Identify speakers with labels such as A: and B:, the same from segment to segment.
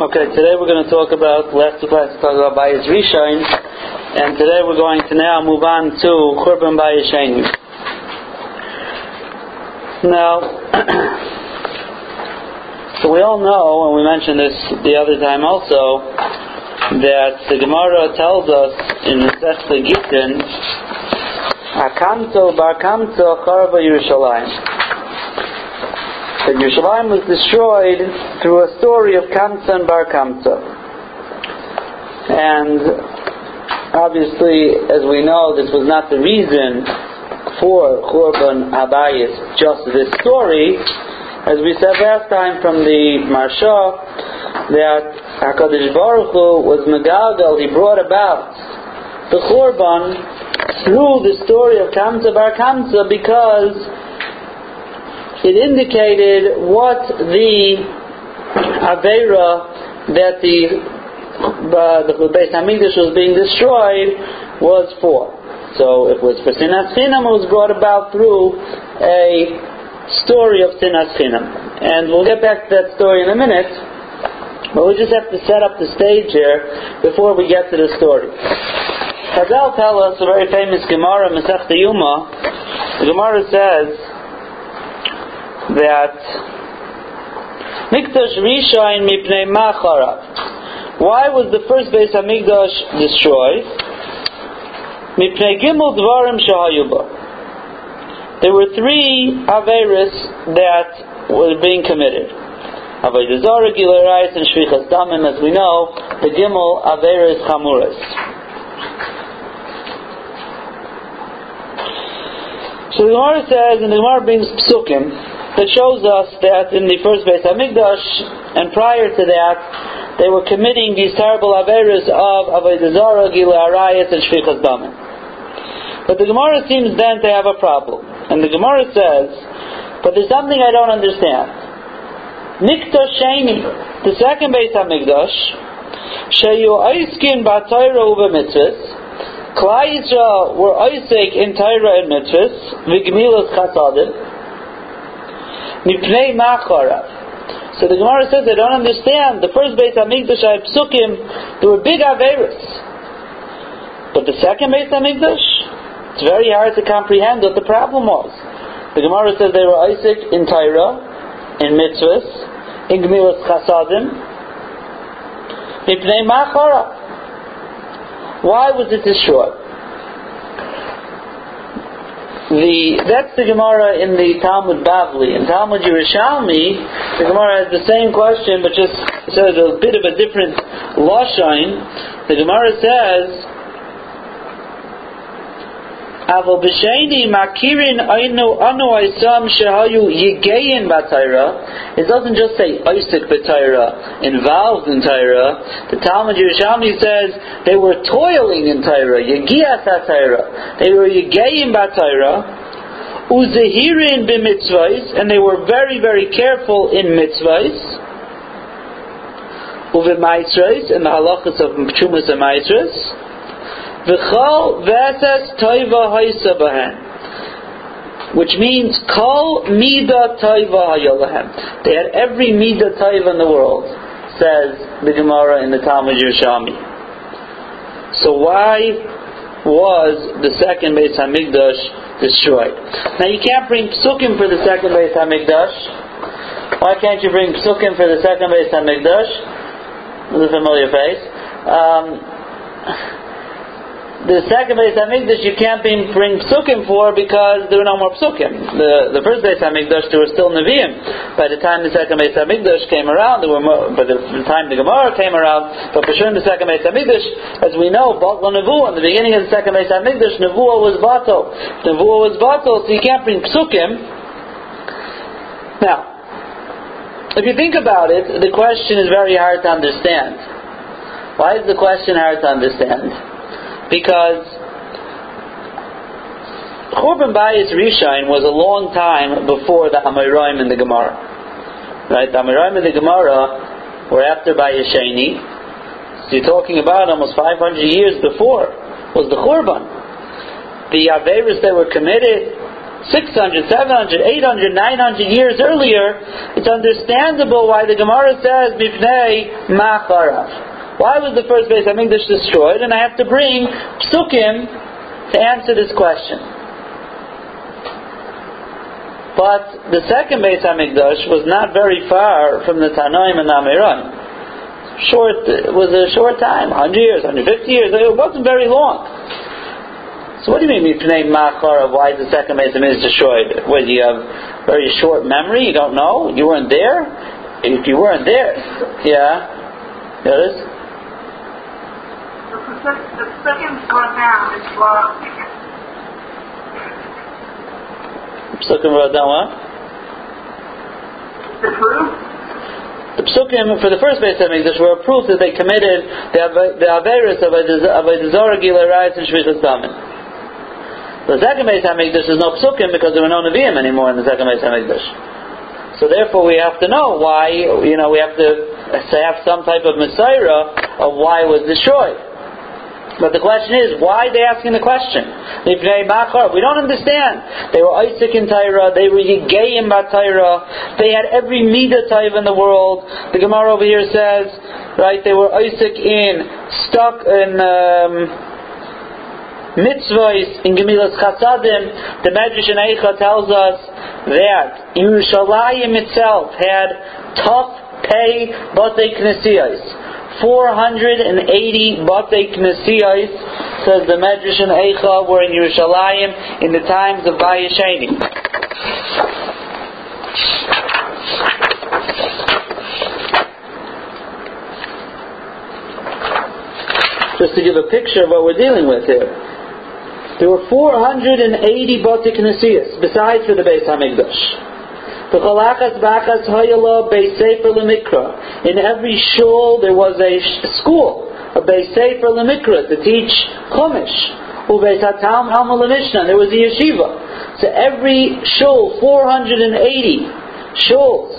A: Okay, today we're going to talk about, last two classes talked about Bayis Rishon, and today we're going to now move on to Churban Bayis Sheni. Now, so we all know, and we mentioned this the other time also, that the Gemara tells us in the Sechta Gittin, Akamto Barkamto Charva Yerushalayim that Yerushalayim was destroyed through a story of Kamsa and Bar Kamsa. And obviously, as we know, this was not the reason for Churban Abayis, just this story. As we said last time from the Maharsha, that HaKadosh Baruch Hu was Megalgal, he brought about the Churban through the story of Kamsa Bar Kamsa because it indicated what the Avera that the uh, the Beis Hamikdash was being destroyed was for. So it was for Sinas Chinam, it was brought about through a story of Sinas Chinam. And we'll get back to that story in a minute, but we just have to set up the stage here before we get to the story. Chazal tell us a very famous Gemara, Masech Yuma. The Gemara says, that Mikdash Rishon Mipnei Machara. Why was the first Beis Hamikdash destroyed? Mipnei Gimel Dvarim Shahayuba. There were three Averis that were being committed. Avodah Zarah, and Shvichas Damim, as we know, the Gimel Averis Chamuras. So the Gemara says, and the Gemara brings psukim, that shows us that in the first Beis Hamikdash and prior to that, they were committing these terrible averas of Avodah Zarah, Gila Arayas, and Shvichas Damim. But the Gemara seems then to have a problem. And the Gemara says, but there's something I don't understand. Nikta Sheni, the second Beis Hamikdash, Shayu Aiskin Batayra Uva Mitzvahs, Klai Yisrael were Isaac in Tyra and Mitzvahs, Vigmilas Chasadim, Mipnei Machara. So the Gemara says they don't understand. The first Beit Hamikdash I psukim, there were big Averis. But the second Beit Hamikdash, it's very hard to comprehend what the problem was. The Gemara says they were Isaac in Tyra, in mitzvahs, in Gemilas Chasadim, Mipnei Machara. Why was it destroyed? the that's the Gemara in the Talmud Bavli. In Talmud Yerushalmi, the Gemara has the same question, but just says a bit of a different lashon. The Gemara says Aval b'sheini makirin ainu anu aisam shehayu yigeyin batayra. It doesn't just say Isaac batayra, involved in Tyra. The Talmud Yerushalmi says they were toiling in Tyra, yigiyas atayra. They were yigeyin batayra. Uzehirin b'mitzvahs, and they were very, very careful in mitzvahs. Uvemaitras, and the halachas of chumas and maitras. V'chol v'eses toiva haisa. Which means kol mida toiva hayolahem. They had every mida toiva in the world, says the Gemara in the Talmud Yerushalmi. So why was the second Beis Hamikdash destroyed? Now you can't bring psukim for the second Beis Hamikdash. Why can't you bring psukim for the second Beis Hamikdash? A familiar face. Um, the second Beis Hamikdash you can't bring psukim for because there were no more psukim. The the first Beis Hamikdash there were still neviim. By the time the second Beis Hamikdash came around, there were more, by the, time the Gemara came around, but for sure in the second Beis Hamikdash, as we know, Batla Nevuah, in the beginning of the second Beis Hamikdash, Nevuah was Batal. Nevuah was Batal, so you can't bring psukim. Now, if you think about it, the question is very hard to understand. Why is the question hard to understand? Because Churban Bayis Rishon was a long time before the Amoraim and the Gemara. Right? The Amoraim and the Gemara were after Bayis Sheni. So you're talking about almost 500 years before was the Churban. The Averis that were committed 600, 700, 800, 900 years earlier, it's understandable why the Gemara says, Mipnei Macharav. Why was the first Beis Hamikdash destroyed? And I have to bring Psukim to answer this question. But the second Beis Hamikdash was not very far from the Tanaim and Amoraim. Short, it was a short time, 100 years, 150 years. It wasn't very long. So what do you mean Mipnei Machar of why the second Mezim is destroyed? What, you have very short memory? You don't know? You weren't there? If you weren't there, yeah. There
B: The second brought down is block.
A: Psukim wrote down what?
B: The proof?
A: The Psukim for the first Beis Hamikdash were a proof that they committed the, the Averis of Avodah Gila Rayas and Shvichas Damin. The second Beis Hamikdash is no psukim because there were no Nevi'im anymore in the second Beis Hamikdash. So therefore we have to know why, you know, we have to have some type of Messiah of why it was destroyed. But the question is, why are they asking the question? We don't understand. They were Isaac in Tyra, they were Yigayim Tyra, they had every Midah type in the world. The Gemara over here says, right, they were Isaac in, stuck in, um, mitzvahs in Gemilas Chasadim, the Medrash in Eicha tells us that Yerushalayim itself had tough pay batei knesiyos. 480 batei knesiyos, says the Medrash in Eicha, were in Yerushalayim in the times of Bayesheni. Just to give a picture of what we're dealing with here. There were 480 Bati Knesias, besides for the Beis HaMikdash. In every shul there was a school, a Beis Sefer Lemikra, to teach Chumash. There was a yeshiva. So every shul, 480 shuls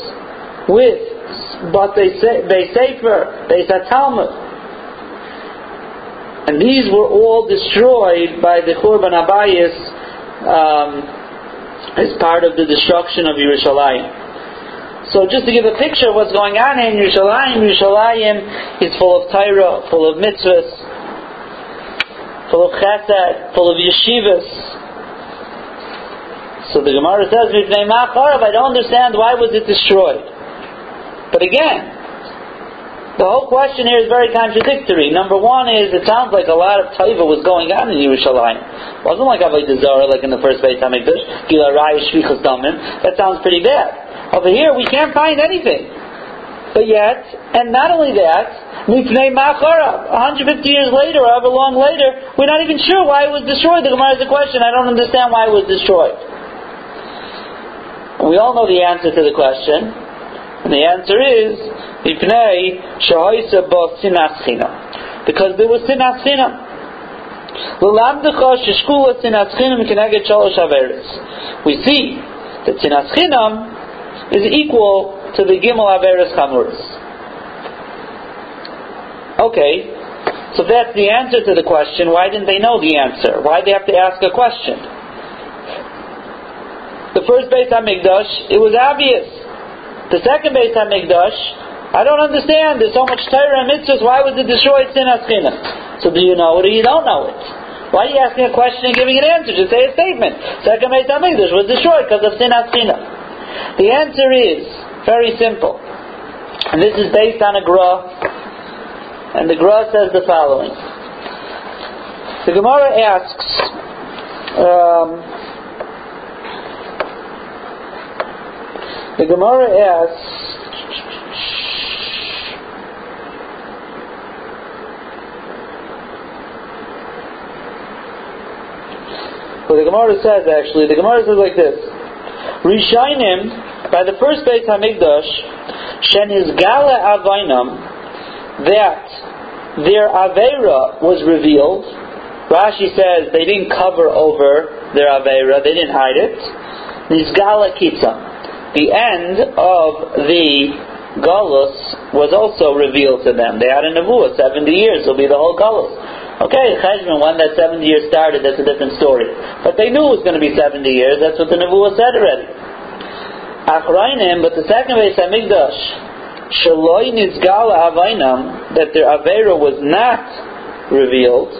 A: with Beis Sefer, Beis HaTalmud, and these were all destroyed by the Churban Abayis um, as part of the destruction of Yerushalayim. So just to give a picture of what's going on in Yerushalayim, Yerushalayim is full of Torah, full of mitzvahs, full of chesed, full of yeshivas. So the Gemara says, I don't understand why was it destroyed. But again, the whole question here is very contradictory. Number one is, it sounds like a lot of taiva was going on in Yerushalayim. It wasn't like Avodah Zarah, like in the first Beit Hamikdash, Gila. That sounds pretty bad. Over here, we can't find anything. But yet, and not only that, Mipnei Machara, 150 years later, or however long later, we're not even sure why it was destroyed. The Gemara has a question. I don't understand why it was destroyed. And we all know the answer to the question. And the answer is, Because there was Sinas Chinam. We see that Sinas Chinam is equal to the Gimel Averis Chamuris. Okay, so that's the answer to the question. Why didn't they know the answer? Why they have to ask a question? The first Beit HaMikdash, it was obvious. The second Beit HaMikdash, I don't understand. There's so much Torah and mitzvahs. Why was it destroyed sin aschina? So do you know it or you don't know it? Why are you asking a question and giving an answer? Just say a statement. Second Beit HaMikdash was destroyed because of sin aschina. The answer is very simple. And this is based on a Gra. And the Gra says the following. The Gemara asks, um, the Gemara asks, But the Gemara says actually, the Gemara says like this: Rishainim by the first Beit Hamikdash, Shen Gala Avainam, that their Avera was revealed. Rashi says they didn't cover over their Avera, they didn't hide it. Nizgala Kitza. The end of the Galus was also revealed to them. They had a Nevuah, 70 years, it'll be the whole Galus. Okay, Cheshvan, when that 70 years started, that's a different story. But they knew it was going to be 70 years. That's what the Nebuah said already. Achrayim, but the second Beis Hamikdash, Shaloi Nizgal Avainam, that their Avera was not revealed.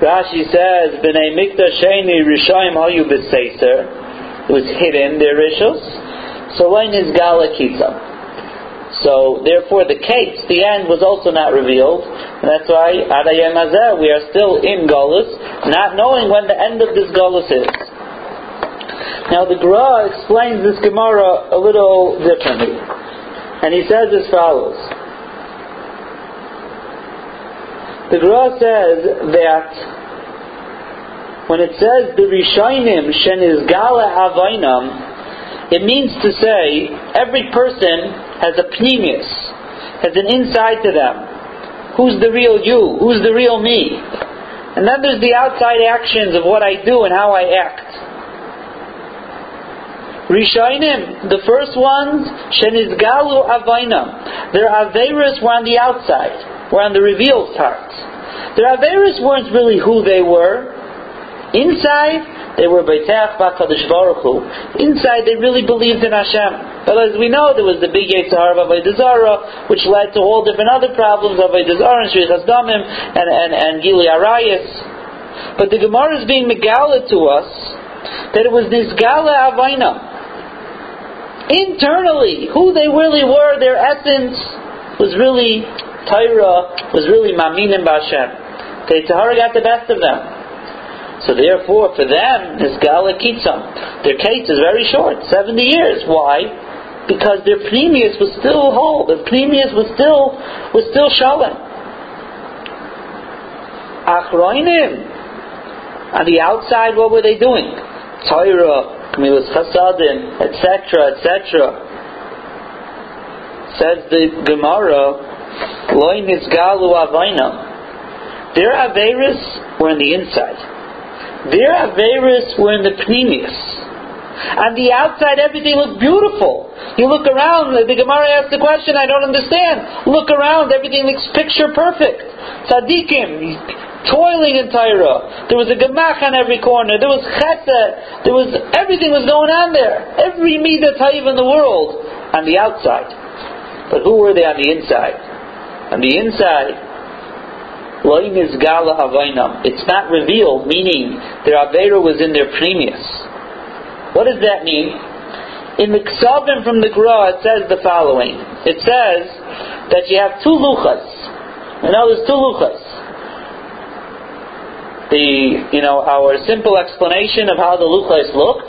A: Rashi says, B'nai Mikdash Sheni Rishayim Hayu B'Seiser. It was hidden, their rishos. Shaloi Nizgal Akitzam. So therefore, the case, the end, was also not revealed, and that's why Adayem Hazeh, we are still in Golus, not knowing when the end of this Golus is. Now the Gra explains this Gemara a little differently. And he says as follows. The Gra says that when it says the Rishainim Sheniz Gala Avainam, it means to say every person has a pneumius, has an inside to them. Who's the real you? Who's the real me? And then there's the outside actions of what I do and how I act. Rishainim, the first ones, Shenizgalu Avainam. Their Averis were on the outside, were on the revealed parts. Their Averis weren't really who they were. Inside, they were Beitach Bakadosh Baruch Hu. Inside, they really believed in Hashem. But as we know, there was the big Yitzhar of Avodah which led to all different other problems of Avodah and Shrichas Damim, and, and, and Gili Arayas. But the Gemara is being megala to us that it was this Gala Avainam internally, who they really were, their essence was really Torah, was really Maminim Bashem. Okay, Tahara got the best of them. So therefore, for them, this galakitzam, their case is very short, 70 years. Why? Because their Pneumius was still whole. Their Pneumius was still, was still Shalom. Achroinim. On the outside, what were they doing? Torah, Gemilas Chasadim, etc., etc. Says the Gemara, Loi Nizgalu Avainam. Their Averis were in the inside. Their Averis were in the Pneumius. On the outside, everything looked beautiful. You look around, the Gemara asks the question, I don't understand. Look around, everything looks picture perfect. Tzaddikim, toiling in Torah. There was a gemach on every corner. There was chesed. There was everything was going on there. Every midah ta'iv in the world on the outside. But who were they on the inside? On the inside, it's not revealed, meaning their avera was in their previous. What does that mean? In the Ksavim from the Gra, it says the following. It says that you have two luchas. You know, there's two luchas the you know our simple explanation of how the luchas looked.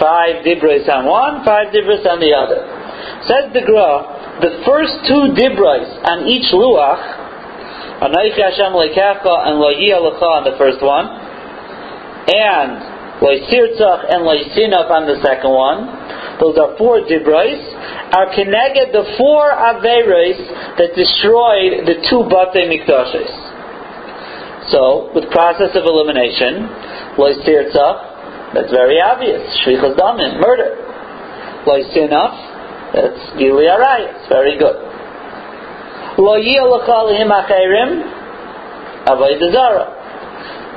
A: Five dibros on one, five dibros on the other. Says the Gra, the first two dibros on each luach, Anaychi Hashem lekecha and Loyi on the first one, and Loisirtzach and Loisinach on the second one. Those are four dibros. Are connected the four averos that destroyed the two bate mikdashes. So, with process of elimination, lois tirtzach, that's very obvious. Shvichas damin, murder. Lois sinaf, that's gili arayas, very good. Lo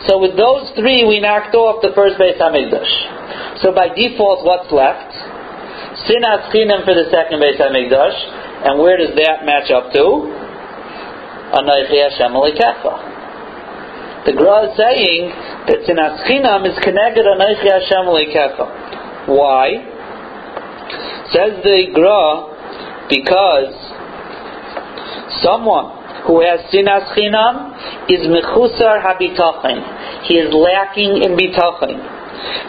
A: So with those three, we knocked off the first Beis Hamikdash. So by default, what's left? Sinas chinam for the second Beis Hamikdash, and where does that match up to? Anaychi Hashem the Gra is saying that Sinas Chinam is connected on Eichi Hashem. Why? Says the Gra, because someone who has Sinas Chinam is Mechusar Habitachin. He is lacking in Bitachin.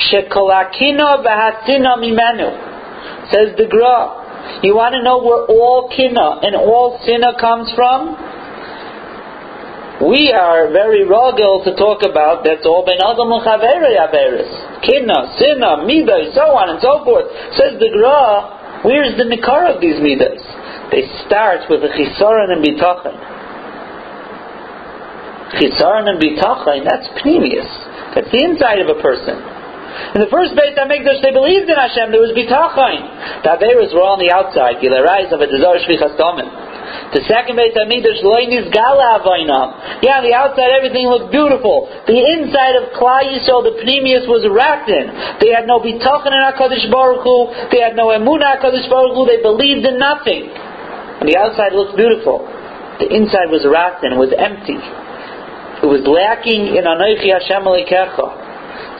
A: Shekolakina Bahatina Mimenu. Says the Gra. You want to know where all kina and all sinna comes from? we are very rogel to talk about that's all ben adam chaveri averis, kidna, sinna, midah, so on and so forth. Says the Gra, where is the nikar of these midas? They start with a chisaron and bitachin. Chisaron and bitachin, that's pneumius. That's the inside of a person. In the first Beit HaMikdash, they believed in Hashem. There was bitachin. The Averis were on the outside. Gilerais of a desire shvichas The second Beis Hamikdash loinis gala avainam. Yeah, the outside everything looked beautiful. The inside of Klal Yisrael, the Pneumius was wrapped in. They had no bitachon in Hakadosh Baruch Hu. They had no emunah Hakadosh Baruch Hu. They believed in nothing. And the outside looked beautiful. The inside was rotten, was empty. It was lacking in Anoichi Hashem Alikecha.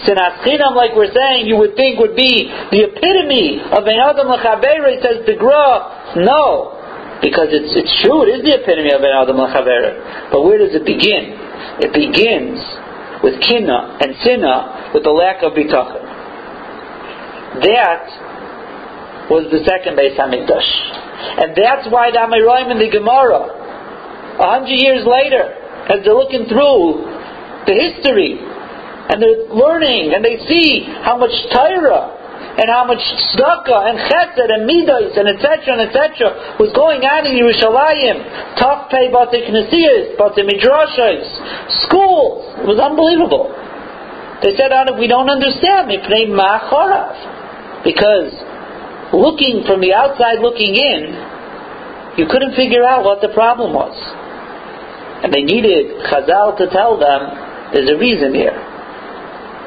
A: Sinas Chinam, like we're saying, you would think would be the epitome of Ein Adam L'Chavera. Says the. No. Because it's, it's true, it is the epitome of Ein Adam. But where does it begin? It begins with Kina and Sina with the lack of Bitachon. That was the second Beis Hamikdash. And that's why the Amiroim in the Gemara, a hundred years later, as they're looking through the history and they're learning, and they see how much Torah and how much tzedakah and chesed and midas and etc. and etc. was going on in Yerushalayim, tough pay bate knesiyas, bate midrashas, schools. It was unbelievable. They said, we don't understand. Because looking from the outside looking in, you couldn't figure out what the problem was. And they needed Chazal to tell them, there's a reason here.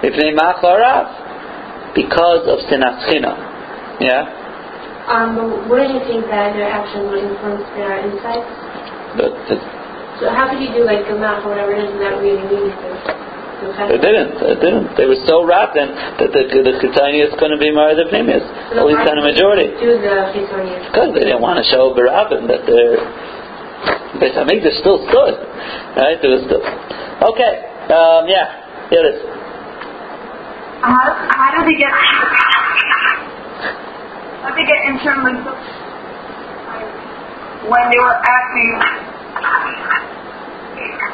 A: If they macharav, because of Sinas Yeah?
C: Um, but wouldn't you think that their actions would influence their insights?
A: But,
C: so how could you do like a Gemach or whatever it is without really meaning to?
A: They didn't. They didn't. They were so rotten that the the going to be married the Pneumius. At least on a majority.
C: Do the
A: Because they didn't want to show Barabin that they're. Beis Hamikdash still stood, right? There was still. Okay. Um, yeah. Here it is.
B: How, how did they get? How did they get internally? When they were acting.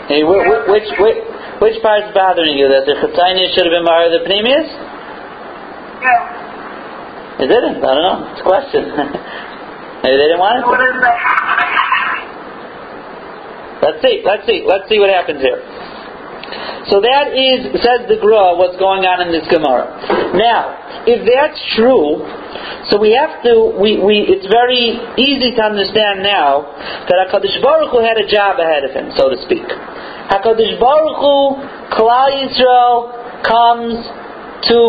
A: Hey, which, which, which, which part's bothering you? That the Chetania should have been married the Pneumius? It didn't. I don't know. It's a question. Maybe they didn't want it.
B: What is that?
A: Let's see. Let's see. Let's see what happens here. So that is, says the Gra, what's going on in this Gemara. Now, if that's true, so we have to, we, we, it's very easy to understand now that HaKadosh Baruch Hu had a job ahead of him, so to speak. HaKadosh Baruch Hu, Klal Yisrael, comes to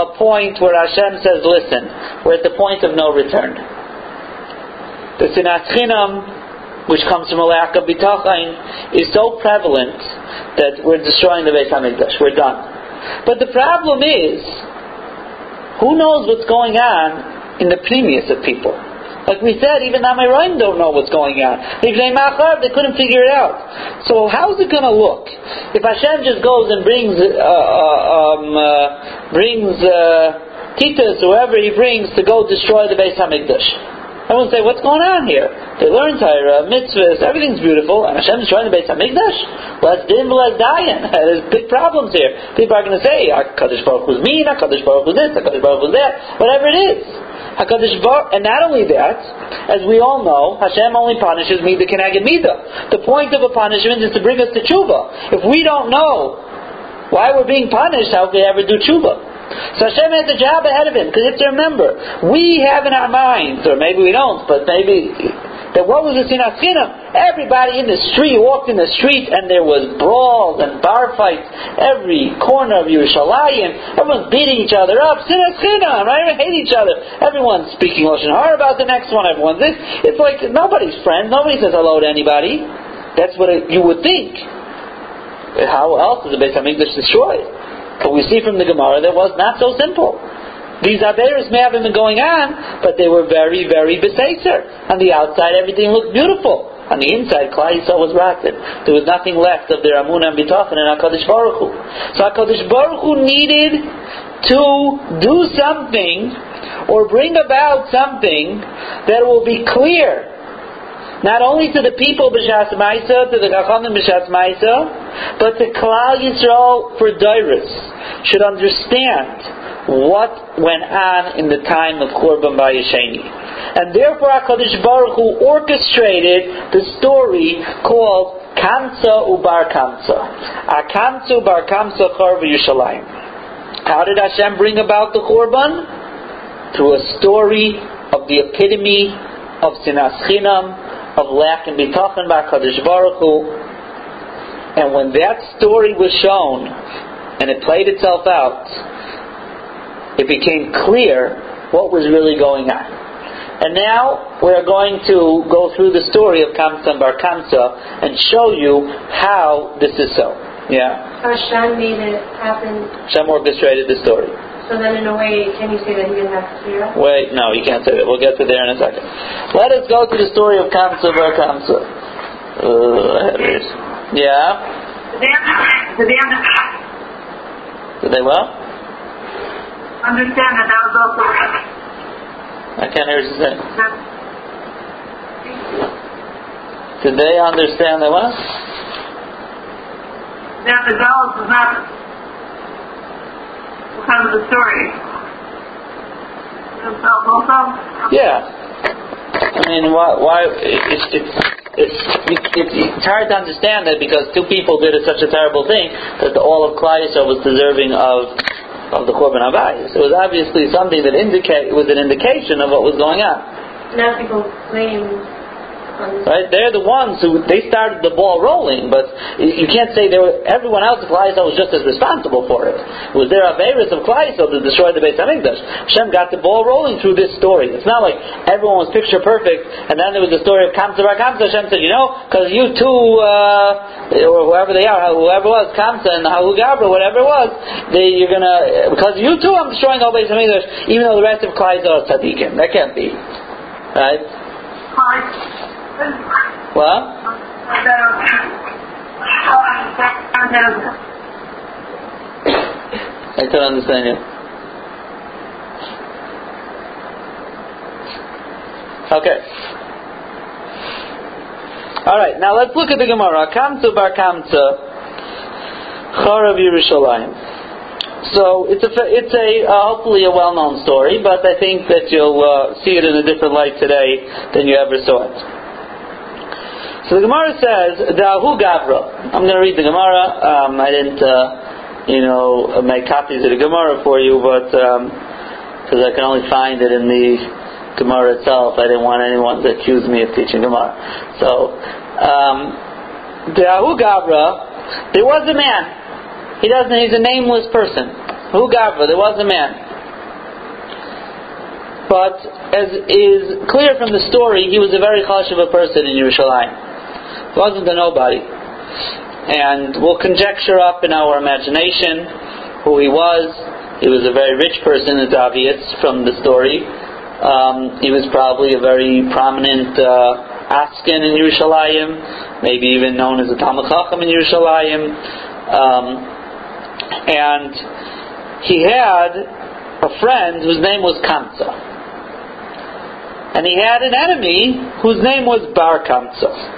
A: a point where Hashem says, listen, we're at the point of no return. The Sinas Chinam which comes from a lack of bitachon, is so prevalent that we're destroying the Beis Hamikdash. We're done. But the problem is, who knows what's going on in the previous of people? Like we said, even Amiroim don't know what's going on. They couldn't figure it out. So how's it going to look if Hashem just goes and brings uh, uh, um, uh, brings uh, Titus, whoever he brings, to go destroy the Beis Hamikdash? Everyone say, what's going on here? They learn Torah, mitzvahs, everything's beautiful, and Hashem is trying to Beis Hamikdash? Let's dim, let's dayan. There's big problems here. People are going to say, HaKadosh Baruch Hu's mean, HaKadosh Baruch Hu's this, HaKadosh Baruch Hu's that, whatever it is. HaKadosh and not only that, as we all know, Hashem only punishes me the keneged midah. The point of a punishment is to bring us to tshuva. If we don't know why we're being punished, how can we ever do tshuva? So Hashem has a job ahead of him, because you have to remember, we have in our minds, or maybe we don't, but maybe that what was the Sinas Chinam? Everybody in the street walked in the street and there was brawls and bar fights every corner of Yerushalayim. Everyone's beating each other up. Sinas Chinam, right? Everyone hate each other. Everyone's speaking Lashon Hara about the next one. Everyone's this. It's like nobody's friend. Nobody says hello to anybody. That's what it, you would think. How else is the Beis Hamikdash destroyed? But we see from the Gemara that was not so simple. These Averis may have been going on, but they were very, very besacer. On the outside, everything looked beautiful. On the inside, Klal Yisrael was rotten. There was nothing left of their Amun and Bitachon and HaKadosh Baruch Hu. So HaKadosh Baruch Hu needed to do something or bring about something that will be clear not only to the people b'shas ma'isa, to the chachamim b'shas ma'isa, but to Klal Yisrael for Dairis should understand what went on in the time of Churban Bayesheni. And therefore HaKadosh Baruch Hu orchestrated the story called Kamsa Ubar Kamsa. Akamsa Ubar Kamsa Chorva Yerushalayim. How did Hashem bring about the Churban? Through a story of the epitome of Sinas Chinam, of lack and bitachon b'Hakadosh Baruch Hu. And when that story was shown and it played itself out, it became clear what was really going on. And now we are going to go through the story of Kamsa and Bar Kamsa and show you how this is so. Yeah,
C: Hashem made it happen.
A: Hashem orchestrated the story.
C: So then, in a way, can you say that he didn't have to clear up?
A: Wait, no, you can't say that. We'll get to there in a second. Let us go to the story of Kamsa Bar Kamsa. Uh, yeah.
B: Did they, under- did they
A: Did they what?
B: Understand that that was also
A: I can't hear what you say.
B: that
A: Did they understand that what?
B: that the dolls was not because of the story. Themselves also.
A: Yeah. I mean, why? why it's, it's, it's, it's, it's hard to understand that because two people did such a terrible thing that the, all of Yisrael was deserving of of the Churban Habayis. It was obviously something that indicate was an indication of what was going on.
C: Now people claim.
A: Right? They're the ones who they started the ball rolling, but you can't say they were, everyone else in Yisrael was just as responsible for it. It was their Averis of Yisrael that destroyed the Beit Hamikdash. Hashem got the ball rolling through this story. It's not like everyone was picture perfect, and then there was the story of Kamsa Bar Kamsa. Hashem said, you know, because you two, uh, or whoever they are, whoever was, Kamsa and Hahu Gabra, whatever it was, they, you're gonna, because you two, I'm destroying all Beit Hamikdash, even though the rest of Klal are is tzaddikim. That can't be. Right? What? I don't understand you. Okay. All right. Now let's look at the Gemara. Kamsa bar Kamsa, Charav Yerushalayim. So it's a it's a uh, hopefully a well-known story, but I think that you'll uh, see it in a different light today than you ever saw it. So the Gemara says, "Dahu Gavra." I'm going to read the Gemara. Um, I didn't, uh, you know, make copies of the Gemara for you, but because I can only find it in the Gemara itself, I didn't want anyone to accuse me of teaching Gemara. So, um, Dahu Gavra, there was a man. He doesn't. He's a nameless person. Hu Gavra. There was a man. But as is clear from the story, he was a very chashuv of a person in Yerushalayim. Wasn't a nobody. And we'll conjecture up in our imagination who he was. He was a very rich person, it's obvious from the story. Um, he was probably a very prominent uh, Askin in Yerushalayim, maybe even known as a Talmud Chacham in Yerushalayim. Um, and he had a friend whose name was Kamsa. And he had an enemy whose name was Bar Kamsa.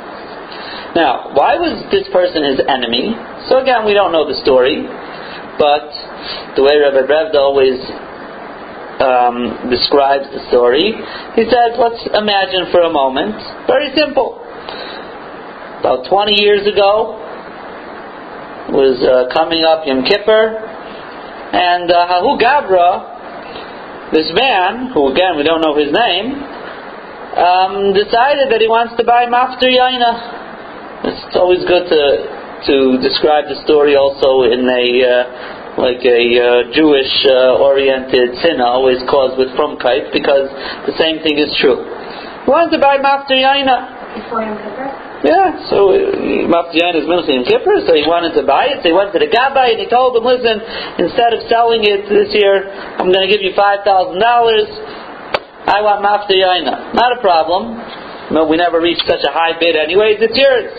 A: Now, why was this person his enemy? So again, we don't know the story, but the way Rabbi Brevda always um, describes the story, he said, let's imagine for a moment, very simple. About 20 years ago, was uh, coming up Yom Kippur, and uh, Hahu Gabra, this man, who again we don't know his name, um, decided that he wants to buy Mafter Yaina. It's always good to to describe the story also in a uh, like a uh, Jewish uh, oriented sin always caused with frumkeit because the same thing is true. To buy Mafter Yaina.
C: Before Yom Kippur?
A: Yeah, so Maftiyan is Mincha Yom Kippur, so he wanted to buy it. So he went to the Gabbai and he told him, listen, instead of selling it this year, I'm going to give you $5,000. I want Maftiyan. Not a problem. No, we never reached such a high bid anyways, it's yours.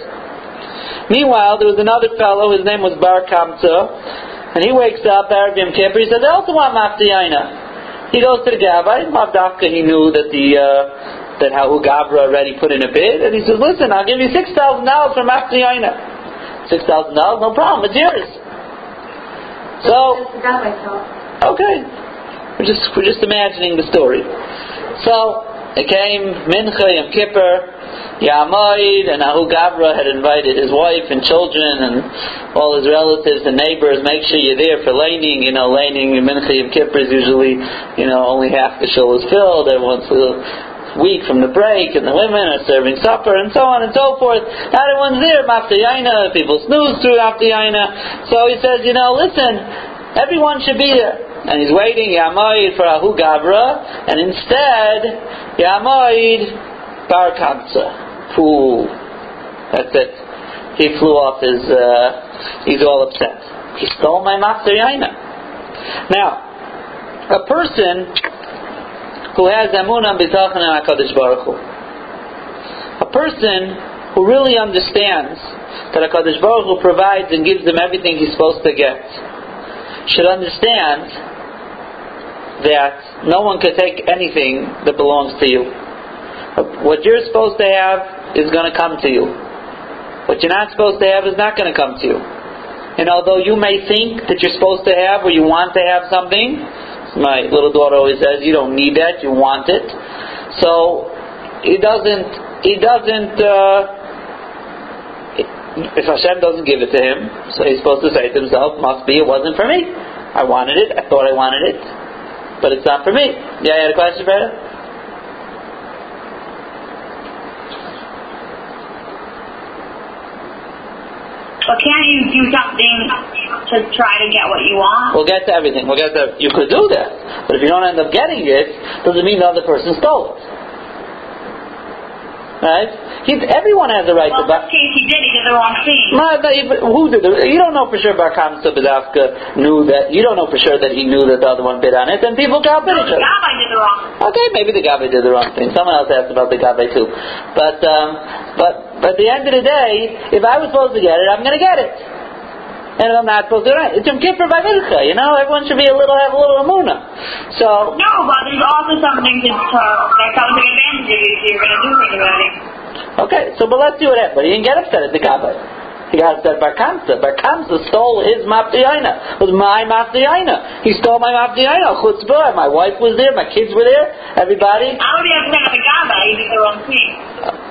A: Meanwhile, there was another fellow, his name was Bar Kamsa, and he wakes up, Arab Yom Kippur, he says, I also want Maftiyan. He goes to the Gabbai, Mavdafka, he knew that the, uh, that Hahu Gabra already put in a bid, and he says, "Listen, I'll give you six thousand dollars from After Six thousand dollars, no problem. It's yours." So, okay, we're just we're just imagining the story. So it came Mincha Yom Kippur, Yamoid, and Ahu Gabra had invited his wife and children and all his relatives and neighbors. Make sure you're there for laning. You know, laning in Mincha Yom Kippur is usually, you know, only half the shul is filled. Everyone's a little week from the break, and the women are serving supper, and so on and so forth. Everyone's there, Maftayaina, people snooze through Maftayaina. So he says, you know, listen, everyone should be there. And he's waiting, Yamoid for Ahu Gabra, and instead, Yamoid Bar Kamsa. That's it. He flew off his, uh, he's all upset. He stole my Maftayaina. Now, a person who has emunah bitachon in Hakadosh Baruch Hu, a person who really understands that Hakadosh Baruch Hu provides and gives them everything he's supposed to get, should understand that no one can take anything that belongs to you. What you're supposed to have is going to come to you. What you're not supposed to have is not going to come to you. And although you may think that you're supposed to have or you want to have something, my little daughter always says, you don't need that, you want it. So he doesn't, he doesn't, uh, if Hashem doesn't give it to him, so he's supposed to say to himself, must be it wasn't for me. I wanted it, I thought I wanted it, but it's not for me. Yeah, you had a question, Brenda?
B: But can't you do something to try to get what you want?
A: We'll get to everything. We'll get to, you could do that. But if you don't end up getting it, doesn't mean the other person stole it. Right? He, everyone has a right
B: Well,
A: to
B: in
A: buy.
B: this case, he did. He did the wrong thing.
A: Who did it? You don't know for sure Bar Kamsa Badafka knew that. You don't know for sure that he knew that the other one bid on it. And people got
B: No,
A: each
B: the
A: other.
B: Gabbai did the wrong
A: Okay, maybe the Gabe did the wrong thing. Someone else asked about the Gabe too. But um, but but at the end of the day, if I was supposed to get it, I'm going to get it. And if I'm not supposed to, get it it's Yom Kippur by Milcha. You know, everyone should be a little have a little amuna. So
B: No, but there's also something uh, to, to that comes to advantage you if you're going to do something about it.
A: okay, so but let's do it. But he didn't get upset at the Gabe. He got upset Bar Kamsa. Bar Kamsa stole his Maftiyaina. It was my Maftiyaina. He stole my Maftiyaina. Chutzpah. My wife was there. My kids were there. Everybody.
B: I would be upset at the Gabbai. He did the wrong thing.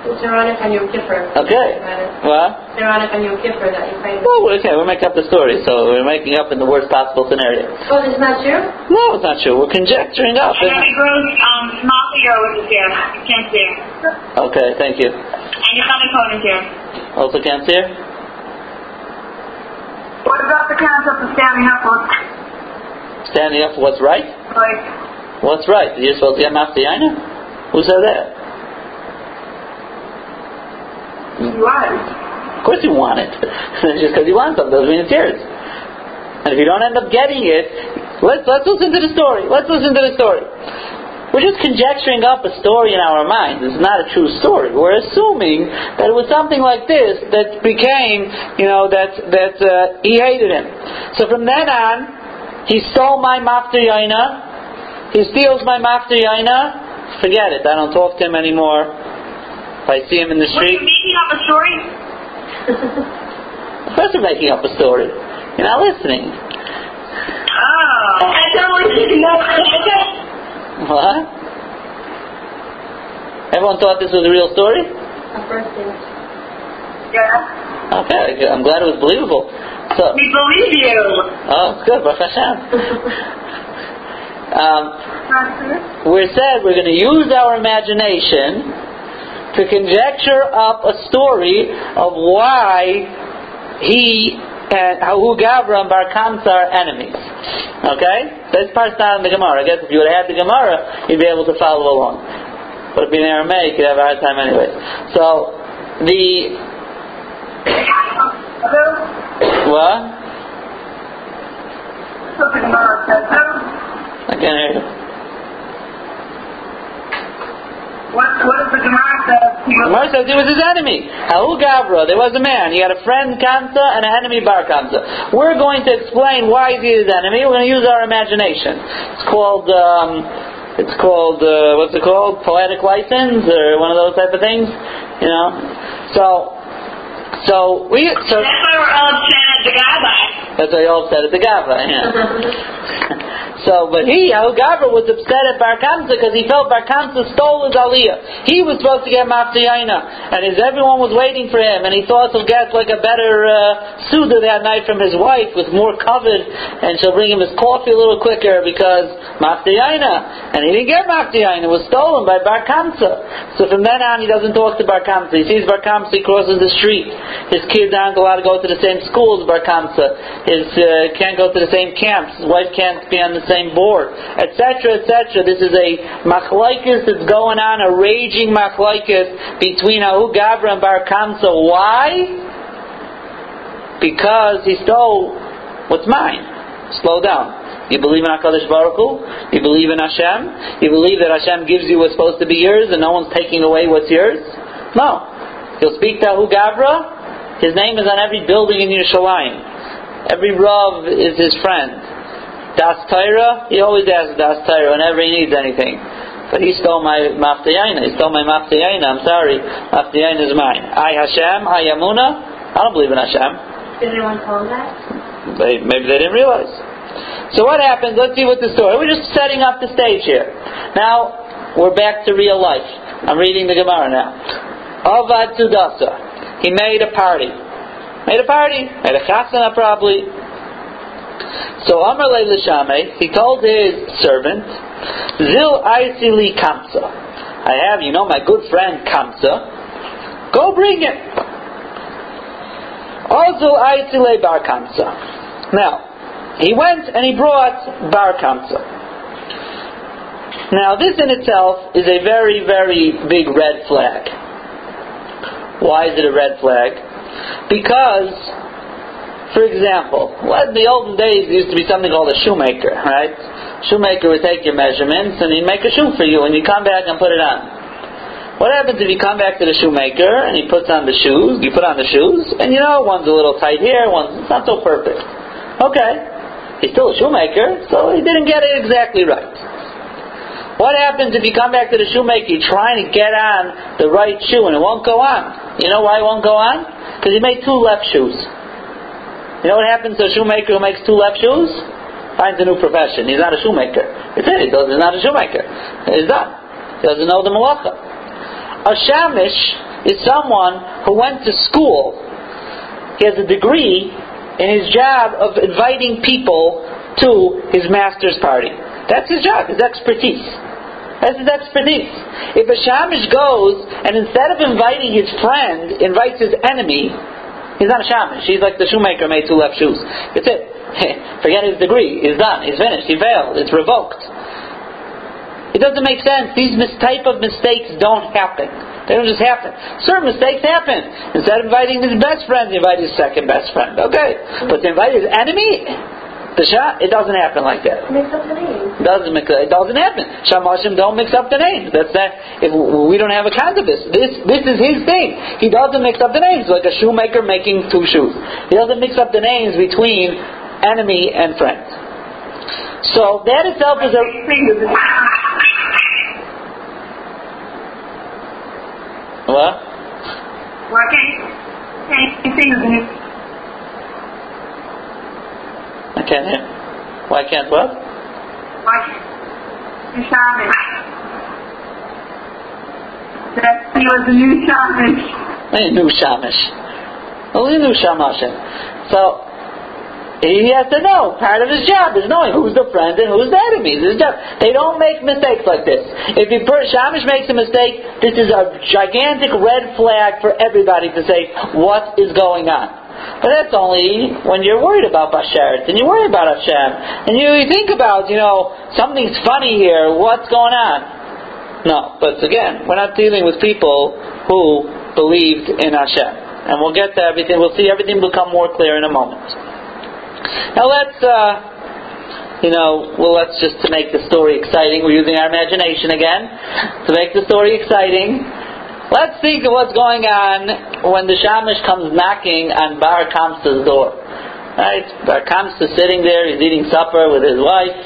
C: It's ironic on Yom Kippur.
A: Okay.
C: What?
A: What?
C: It's ironic on Yom Kippur that you find.
A: Well, okay, we're making up the story, so we're making up in the worst possible scenario.
C: Oh, it's not true?
A: No, it's not true. We're conjecturing up.
B: And Rabbi Gross, um, small figure was here. You can't see her.
A: Okay, thank you.
B: And your son phone is here.
A: Also can't see her?
B: What about the concept of standing up for
A: Standing up for what's right?
B: like
A: What's right? You're supposed to get Maftiyaina? Who said that?
B: you was?
A: Of course you want it. Just because you want something doesn't mean it's yours. And if you don't end up getting it, let's, let's listen to the story. Let's listen to the story. We're just conjecturing up a story in our minds. It's not a true story. We're assuming that it was something like this that became, you know, that that uh, he hated him. So from then on, he stole my mafter yaina. He steals my mafter yaina. Forget it. I don't talk to him anymore. If I see him in the
B: Were
A: street,
B: you making up a story?
A: of course I'm making up a story. You're not listening.
B: Oh. I totally didn't know.
A: What? Everyone thought this was a real story?
C: A birthday.
B: Yeah.
A: Okay, I'm glad it was believable. So,
B: We believe you.
A: oh, good, Baruch Hashem. um, we said we're going to use our imagination to conjecture up a story of why he and Hahu Gavra and Bar Kamsa are enemies. Okay? That's part not in the Gemara. I guess if you would have had the Gemara, you'd be able to follow along. But if you're in Aramaic, you'd have a hard time anyway. So, the. What? I can't hear you.
B: What, what does the Gemara say?
A: Gemara says he was his enemy. Hahu Gavra, there was a man. He had a friend Kamsa and an enemy Bar Kamsa. We're going to explain why is he his enemy. We're going to use our imagination. It's called, um, it's called, uh, what's it called? Poetic license or one of those type of things. You know? So, so we, so,
B: That's why we're all upset at the Gabbai.
A: that's why you all said at the Gavra, yeah. So, but he, Ahu Gabra, was upset at Bar Kamsa because he felt Bar Kamsa stole his aliyah. He was supposed to get Maftiyaina, and as everyone was waiting for him, and he thought he'll get like a better uh, Suda that night from his wife with more covered, and she'll bring him his coffee a little quicker because Maftiyaina. And he didn't get Maftiyaina, it was stolen by Bar Kamsa. So from then on, he doesn't talk to Bar Kamsa. He sees Bar Kamsa, he crosses the street. His kids aren't allowed to go to the same school as Bar Kamsa. His uh, can't go to the same camps. His wife can't be on the same board, etc., etc. This is a machlaikas that's going on, a raging machlaikas between Ahu Gabra and Bar Kamsa. Why? Because he stole what's mine. Slow down. You believe in HaKadosh Baruch Hu? You believe in Hashem? You believe that Hashem gives you what's supposed to be yours and no one's taking away what's yours? No. He'll speak to Ahu Gabra. His name is on every building in Yerushalayim. Every Rav is his friend. Das Torah, he always asks Das Torah whenever he needs anything. But he stole my Maftayaina. He stole my Maftayaina. I'm sorry. Maftayaina is mine. I Hashem, I Yamuna. I don't believe in Hashem.
C: Did anyone call that?
A: They, maybe they didn't realize. So what happens? Let's see what the story. We're just setting up the stage here. Now we're back to real life. I'm reading the Gemara now. Avad Seudasa. He made a party. Made a party. Made a chasana probably. So Amar Shame, he told his servant, Zil Aisili Kamsa. I have, you know, my good friend Kamsa. Go bring him. Ozil Aisile Bar Kamsa. Now, he went and he brought Bar Kamsa. Now, this in itself is a very, very big red flag. Why is it a red flag? Because for example, well, in the olden days, there used to be something called a shoemaker, right? Shoemaker would take your measurements and he'd make a shoe for you, and you come back and put it on. What happens if you come back to the shoemaker and he puts on the shoes? You put on the shoes, and you know one's a little tight here, one's not so perfect. Okay, he's still a shoemaker, so he didn't get it exactly right. What happens if you come back to the shoemaker, you're trying to get on the right shoe and it won't go on? You know why it won't go on? Because he made two left shoes. You know what happens to a shoemaker who makes two left shoes? Finds a new profession. He's not a shoemaker. It's it. He does, he's not a shoemaker. He's done. He doesn't know the malacha. A shamish is someone who went to school. He has a degree in his job of inviting people to his master's party. That's his job, his expertise. That's his expertise. If a shamish goes and instead of inviting his friend, invites his enemy, He's not a shaman. She's like the shoemaker made two left shoes. That's it. Forget his degree. He's done. He's finished. He failed. It's revoked. It doesn't make sense. These mis- type of mistakes don't happen. They don't just happen. Certain mistakes happen. Instead of inviting his best friend, he invited his second best friend. Okay. But to invite his enemy, the shah, it doesn't happen like that.
C: Mix up the names.
A: Doesn't mix, it doesn't happen. Shamashim don't mix up the names. That's that. If we don't have a cannabis, this this is his thing. He doesn't mix up the names like a shoemaker making two shoes. He doesn't mix up the names between enemy and friend. So that itself is a. What?
B: Why can't can't you sing with me?
A: I can't hear. Why can't what?
B: Why can't? That he was a new shaman.
A: Hey, new shamish. Only new shamashim. So he has to know. Part of his job is knowing who's the friend and who's the enemy. This is job. They don't make mistakes like this. If a shamish makes a mistake, this is a gigantic red flag for everybody to say what is going on. But that's only when you're worried about Bashert and you worry about Hashem and you, you think about, you know, something's funny here. What's going on? No, but again, we're not dealing with people who believed in Hashem. And we'll get to everything, we'll see everything become more clear in a moment. Now let's, uh, you know, well, let's just to make the story exciting, we're using our imagination again. To make the story exciting, let's think of what's going on when the Shamish comes knocking on Bar Kamsa's door. Right? Bar Kamsa's sitting there, he's eating supper with his wife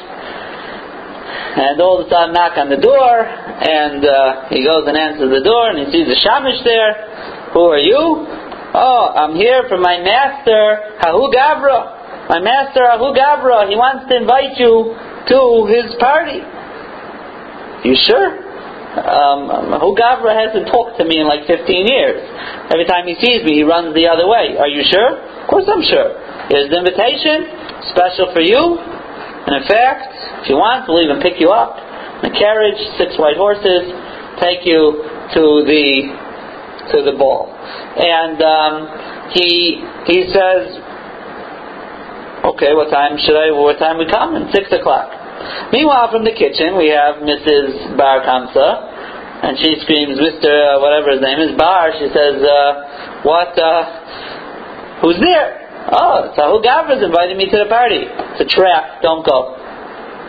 A: and all of a sudden knock on the door, and uh, he goes and answers the door, and he sees the shamish there. Who are you? Oh, I'm here for my master, Hahu Gavra. My master, Ahu Gavra, he wants to invite you to his party. You sure? Um, Hu Gavra hasn't talked to me in like 15 years. Every time he sees me, he runs the other way. Are you sure? Of course I'm sure. Here's the invitation, special for you. And in fact, if you want, we'll even pick you up in a carriage, six white horses, take you to the to the ball. And um, he he says, okay, what time should I? What time we come? And six o'clock. Meanwhile, from the kitchen, we have Mrs. Bar Kamsa, and she screams, Mr. Uh, whatever his name is, Bar. She says, uh, what? Uh, who's there? Oh, Sahu Gavra's invited me to the party. It's a trap. Don't go.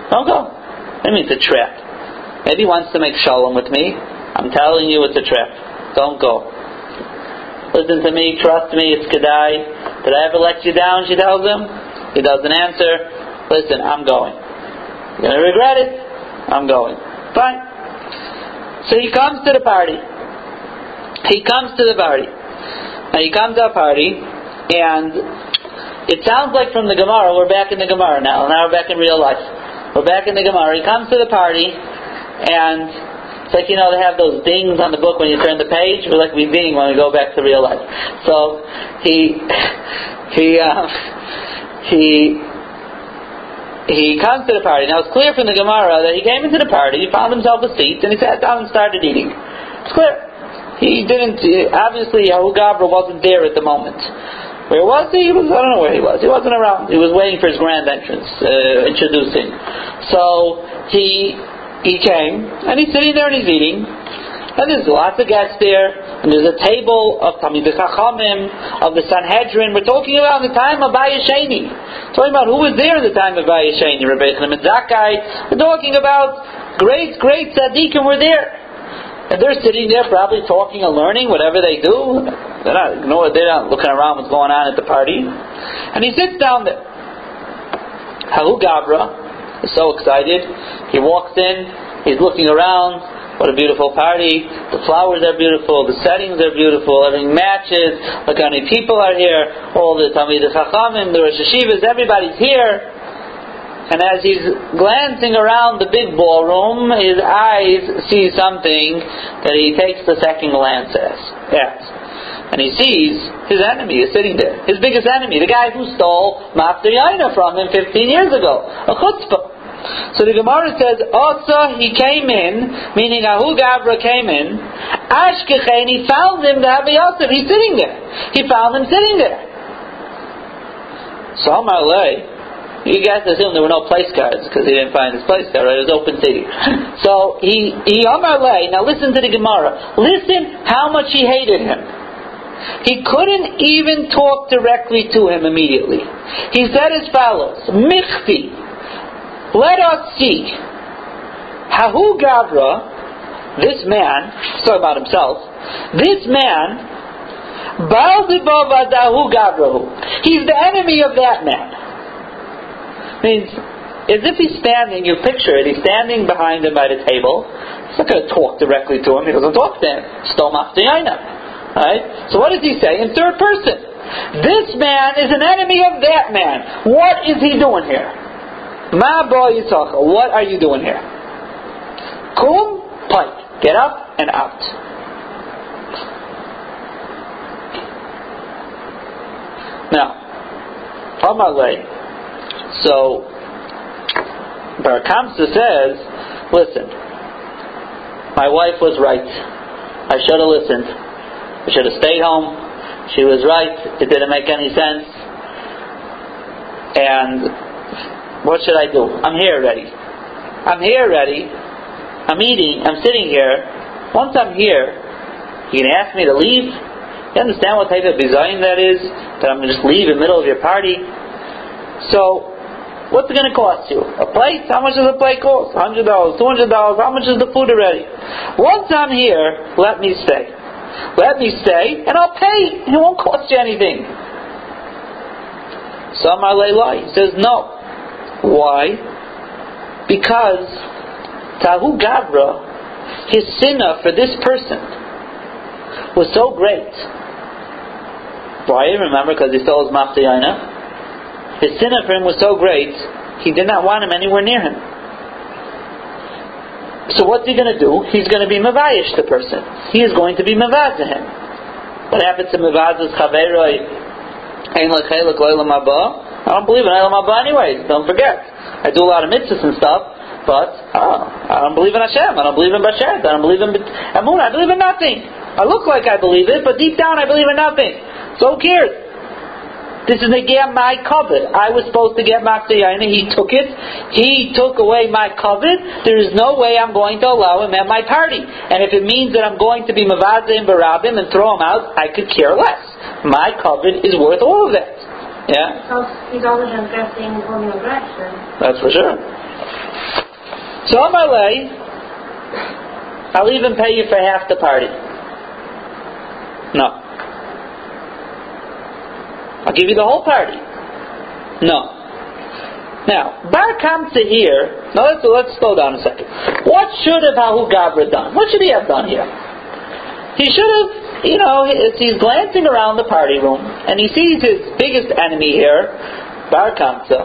A: Don't go. I mean, it's a trap. Maybe he wants to make shalom with me. I'm telling you, it's a trap. Don't go. Listen to me. Trust me. It's Kedai. Did I ever let you down? She tells him. He doesn't answer. Listen, I'm going. You're going to regret it. I'm going. Fine. So he comes to the party. He comes to the party. And he comes to a party, and it sounds like from the Gemara, we're back in the Gemara now. Now we're back in real life. We're back in the Gemara. He comes to the party, and it's like, you know, they have those dings on the book when you turn the page. We're like we ding when we go back to real life. So he, he, uh, he, he comes to the party. Now it's clear from the Gemara that he came into the party, he found himself a seat, and he sat down and started eating. It's clear. He didn't, obviously, Yahu Gabra wasn't there at the moment. Where was he? He was, I don't know where he was. He wasn't around. He was waiting for his grand entrance, uh, introducing. So he, he came, and he's sitting there and he's eating. And there's lots of guests there, and there's a table of Talmid Chachamim, of the Sanhedrin. We're talking about the time of Bayis Sheini. Talking about who was there in the time of Bayis Sheini, Rabbi Chaim Zakkai. We're talking about great, great tzaddikim were there. And they're sitting there probably talking and learning, whatever they do. They're not, you know, they're not looking around what's going on at the party. And he sits down there. Hahu Gabra is so excited. He walks in, he's looking around, what a beautiful party. The flowers are beautiful. The settings are beautiful. Everything matches. Look how many people are here. All the Talmid Chachamim, the Rosh Yeshivas, everybody's here. And as he's glancing around the big ballroom, his eyes see something that he takes the second glance at. And he sees his enemy is sitting there. His biggest enemy, the guy who stole Mafter Yaina from him 15 years ago. A chutzpah. So the Gemara says, also he came in, meaning Ahu Gabra came in, Ashkechen, he found him, the Rabbi Yosef, he's sitting there. He found him sitting there. So Amalei, you guys assume there were no place cards because he didn't find his place card, right? It was open seating. So he, he Amalei, now listen to the Gemara. Listen how much he hated him. He couldn't even talk directly to him immediately. He said as follows, Michti, let us see. Hahu Gavra, this man, he's about himself, this man, he's the enemy of that man. Means, as if he's standing, you picture it, he's standing behind him at a table. He's not going to talk directly to him, he doesn't talk to him. Right? So what does he say? In third person. This man is an enemy of that man. What is he doing here? Ma boy talk, What are you doing here? Kum, pike. Get up and out. Now, Amalei. So, Bar Kamsa says, listen, my wife was right. I should have listened. I should have stayed home. She was right. It didn't make any sense. And what should I do? I'm here already. I'm here already. I'm eating. I'm sitting here. Once I'm here, you can ask me to leave. You understand what type of design that is? That I'm going to just leave in the middle of your party? So, what's it going to cost you? A plate? How much does a plate cost? $100, $200. How much is the food already? Once I'm here, let me stay. Let me stay, and I'll pay. It won't cost you anything. Samar Leilai says no. Why? Because Tahu Gabra, his sinah for this person was so great. Why? Remember, because he stole his Mafti His sinah for him was so great He did not want him anywhere near him. So what's he going to do? He's going to be mavayish the person. He is going to be mavaz him. What happens to mavaz's chaveroi? I don't believe in Olam Haba anyways. Don't forget. I do a lot of mitzvahs and stuff, but oh, I don't believe in Hashem. I don't believe in Bashet. I don't believe in Amun. I believe in nothing. I look like I believe it, but deep down I believe in nothing. So who cares? This is again my kavod. I was supposed to get Maksayana. He took it. He took away my kavod. There is no way I'm going to allow him at my party. And if it means that I'm going to be Mavazim Barabim and throw him out, I could care less. My kavod is worth all of that. Yeah?
C: So he's only transgressing holding a grudge.
A: That's for sure. So on my way, I'll even pay you for half the party. No. I'll give you the whole party. No. Now, Bar Kamsa here, now let's, let's slow down a second. What should have Ahu Gabra done? What should he have done here? He should have, you know, he's glancing around the party room, and he sees his biggest enemy here, Bar Kamsa,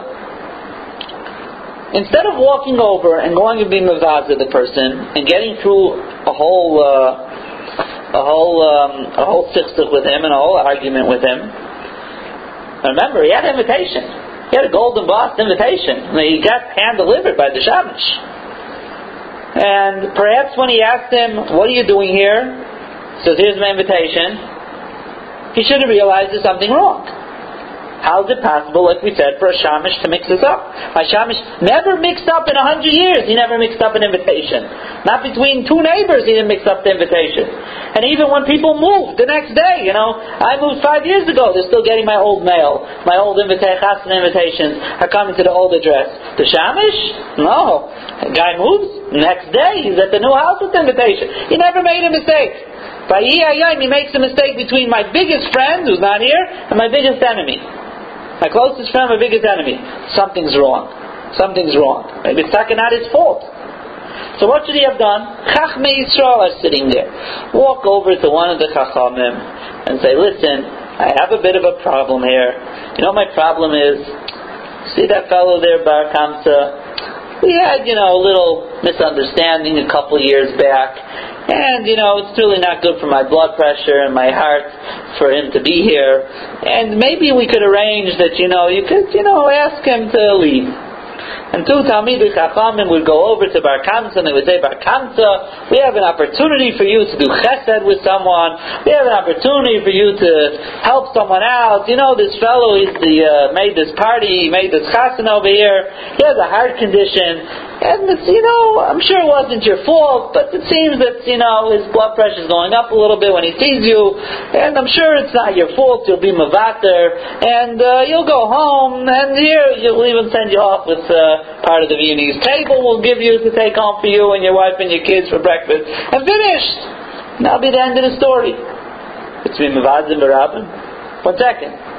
A: instead of walking over and going and being Mavaza the person, and getting through a whole, uh, a whole, um, a whole sichsuch with him, and a whole argument with him, Remember, he had an invitation. He had a golden box invitation. He got hand delivered by the Shamish. And perhaps when he asked him, What are you doing here? Says, Here's my invitation. He should have realized there's something wrong. How is it possible, like we said, for a shamish to mix this up? A shamish never mixed up in a hundred years. He never mixed up an invitation. Not between two neighbors, he didn't mix up the invitation. And even when people moved the next day, you know, I moved five years ago. They're still getting my old mail, my old invita- invitations are coming to the old address. The shamish? No. A guy moves. Next day, he's at the new house with the invitation. He never made a mistake. By he makes a mistake between my biggest friend, who's not here, and my biggest enemy. My closest friend, my biggest enemy. Something's wrong. Something's wrong. Maybe it's not his fault. So what should he have done? Chachmei Yisrael are sitting there. Walk over to one of the Chachamim and say, listen, I have a bit of a problem here. You know my problem is, see that fellow there, Bar Kamsa? We had, you know, a little misunderstanding a couple of years back. And, you know, it's really not good for my blood pressure and my heart for him to be here. And maybe we could arrange that, you know, you could, you know, ask him to leave. And two Talmidei Chachamim would go over to Bar Kamsa and they would say, Bar Kamsa, we have an opportunity for you to do chesed with someone. We have an opportunity for you to help someone out. You know, this fellow, he's the, uh, made this party, he made this chasen over here. He has a heart condition. And it's, you know, I'm sure it wasn't your fault, but it seems that, you know, his blood pressure is going up a little bit when he sees you. And I'm sure it's not your fault. You'll be mavater. And uh, you'll go home. And here, you'll even send you off with uh, part of the Viennese table we'll give you to take home for you and your wife and your kids for breakfast. And finished. And that'll be the end of the story. Between Mavad and Barabin. One second.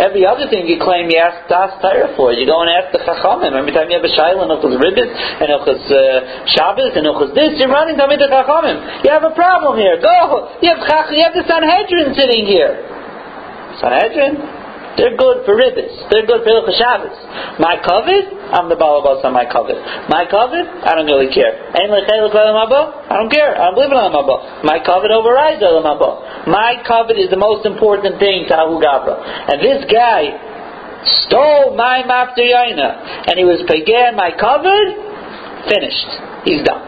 A: Every other thing you claim you ask Das Torah for, you go and ask the Chachamim. Every time you have a Shaila, Nuchas Ribbit, and Nuchas uh, Shabbos, and Nuchas this, you're running to the Chachamim. You have a problem here. Go! You have, Chach, you have the Sanhedrin sitting here. Sanhedrin? They're good for ribbis. They're good for Hilchah Shabbos. My kavod, I'm the balabas on my kavod. My kavod, I don't really care. I don't care. I don't believe in. My kavod overrides Olam Haba. My kavod is the most important thing to Ahu Gabra. And this guy stole my Mafter Yaina, and he was pagan my kavod, finished. He's done.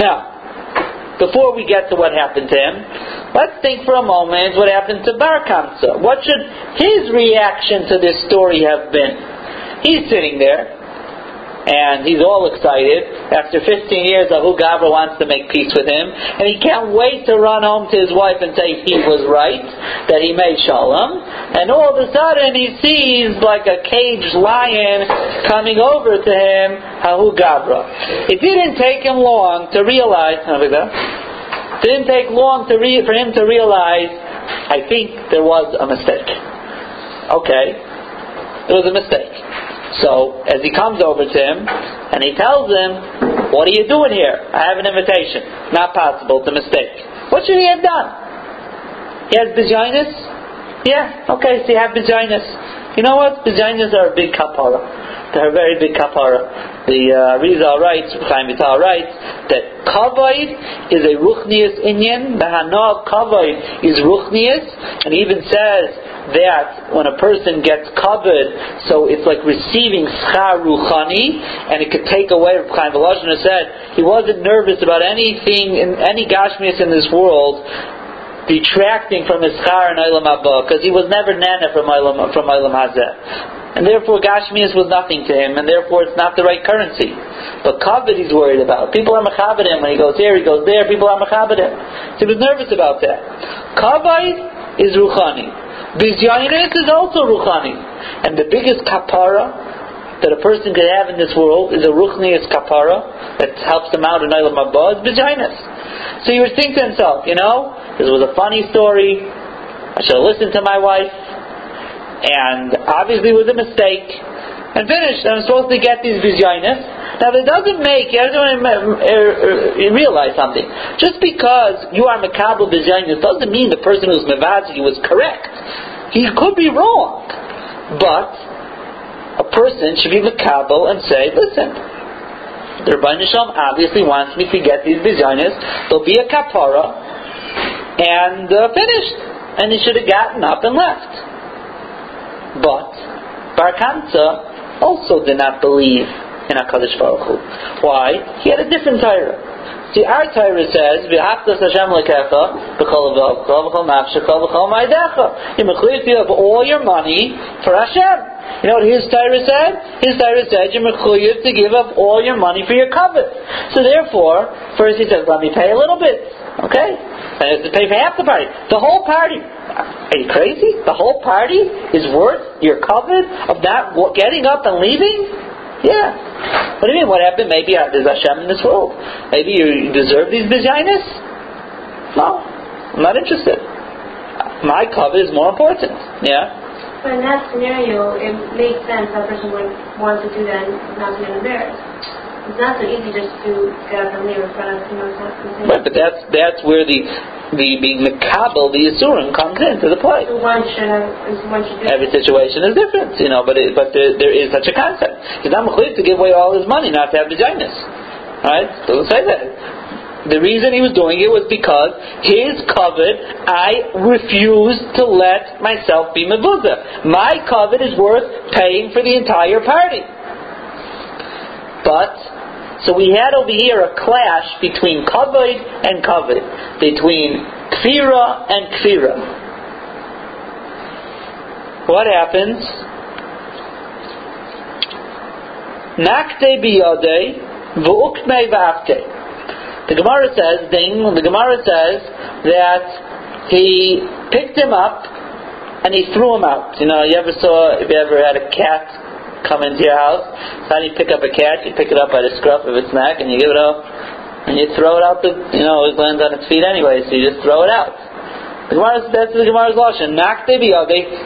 A: Now, before we get to what happened to him, let's think for a moment what happened to Bar Kamsa. What should his reaction to this story have been? He's sitting there, and he's all excited. After 15 years, Ahu Gabra wants to make peace with him, and he can't wait to run home to his wife and say he was right, that he made shalom. And all of a sudden, he sees like a caged lion coming over to him, Ahu Gabra. It didn't take him long to realize. It didn't take long to re- for him to realize. I think there was a mistake. Okay, there was a mistake. So, as he comes over to him, and he tells him, What are you doing here? I have an invitation. Not possible, it's a mistake. What should he have done? He has bizyonis? Yeah, okay, so you have bizyonis. You know what? Vizyonis are a big kapara. They're a very big kapara. The uh, Rizal writes, Chaim Vital writes, that kavod is a ruchnius inyan. The hana of kavod is ruchnius, and he even says that when a person gets kavod, so it's like receiving schar ruchani, and it could take away. Chaim Volozhiner said he wasn't nervous about anything, in any gashmias in this world detracting from his schar and Olam Haba, because he was never nana from Olam, from Olam Hazeh. And therefore Gashmias was nothing to him, and therefore it's not the right currency. But Kavod he's worried about. People are Machabed him. When he goes here, he goes there, people are Machabed him. So he was nervous about that. Kavod is Ruchani. Bizyanis is also Ruchani. And the biggest kapara that a person could have in this world is a Ruchnius kapara that helps him out in Olam Haba, is Bizyanis. So he would think to himself, you know, this was a funny story. I should have listened to my wife. And obviously it was a mistake. And finished. I'm supposed to get these vizyonis. Now it doesn't make, you have to realize something. Just because you are makabel vizyonis doesn't mean the person who's mevazi was correct. He could be wrong. But a person should be makabel and say, listen, the Rabbi Nisham obviously wants me to get these vizyonis. There'll be a kapara and uh, finished. And he should have gotten up and left. But Bar also did not believe in HaKadosh Baruch Hu. Why? He had a different Torah. See, our Torah says, "V'haftas Hashem lekecha b'chol avavcha b'chol nafshecha b'chol ma'adecha." You mechuyev to have all your money for Hashem. You know what his Torah said? His Torah said you're to give up all your money for your kavod. So therefore, first he says, "Let me pay a little bit." Okay, And have to pay for half the party. The whole party. Are you crazy? The whole party is worth your kavod of that getting up and leaving? Yeah. What do you mean? What happened? Maybe uh, there's Hashem in this world. Maybe you deserve these vizyonis? No. I'm not interested. My kavod is more important. Yeah?
C: But in that scenario, it makes sense that person would want to do that and not be embarrassed. It's not so easy just to get up and leave in front of, you know.
A: Right, but that's that's where the the being Makabal, the Yisurim comes into the play.
C: So one should have, one should
A: Every situation is different, you know, but it, but there, there is such a concept. He's not mechuyev to give away all his money, not to have vizyonis. Right? Doesn't say that. The reason he was doing it was because his kavod, I refused to let myself be mevuzah. My kavod is worth paying for the entire party. But so we had over here a clash between kavod and kavod, between kfira and kfira. What happens? Nakte biyade v'ukme. The Gemara says, ding, the Gemara says that he picked him up and he threw him out. You know, you ever saw, if you ever had a cat come into your house. How do you pick up a cat? You pick it up by the scruff of its neck and you give it up and you throw it out the you know, it lands on its feet anyway, so you just throw it out. The Gemara, that's the Gemara's lashon.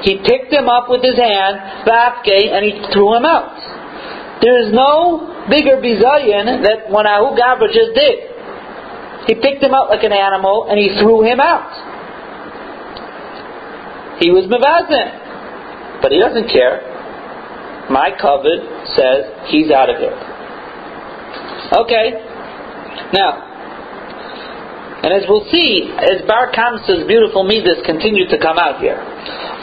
A: He picked him up with his hand, and he threw him out. There is no bigger bizayin that what Ahu Gabra just did. He picked him up like an animal and he threw him out. He was mevazin, but he doesn't care my kavod says he's out of here. Okay. Now, and as we'll see, as Bar Kamsa's beautiful midas continue to come out here.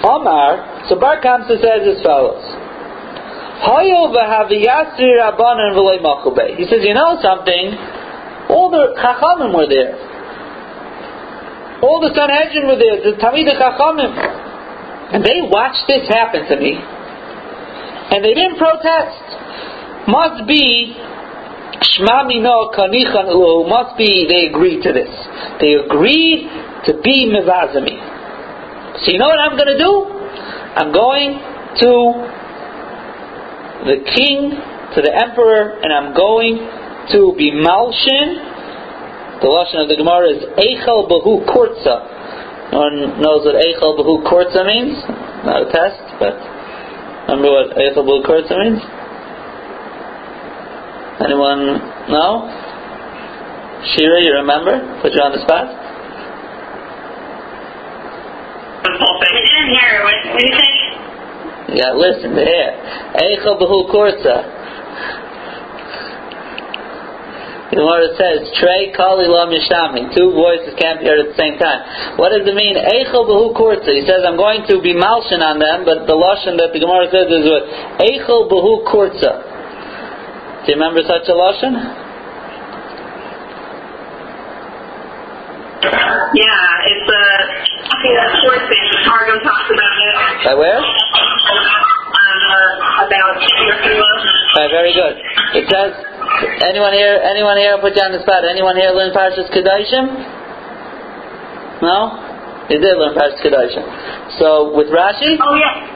A: Omar, so Bar Kamsa says as follows. He says, you know something? All the Chachamim were there. All the Sanhedrin were there, the Talmid Chachamim. And they watched this happen to me and they didn't protest. Must be Shma Mino Kanichan must be they agreed to this. They agreed to be Mivazami. So you know what I'm going to do? I'm going to the king, to the emperor, and I'm going to be Malshin. The lashon of the Gemara is Eichel Bahu Kurza. No one knows what Eichel Bahu Kurza means? Not a test, but Remember what Eichel Kurtza means? Anyone know? Shira, you remember? Put you on the spot?
B: I didn't hear. What did you say?
A: Yeah, listen to here. Eichel behu kurza. The Gemara says, Trey kali la mishami. Two voices can't be heard at the same time. What does it mean? Eichel behu kurza. He says, I'm going to be malshin on them, but the lashon that the Gemara says is what? Eichel behu kurza. Do you remember such a lashon?
B: Yeah, it's a, I think that's thing. Targum talks about it.
A: By where?
B: Uh, about
A: Right, very good. It says, anyone here, anyone here, I'll put you on the spot, anyone here learn Parshas Kedoshim? No? You did learn Parshas Kedoshim. So, with Rashi?
B: Oh, yeah.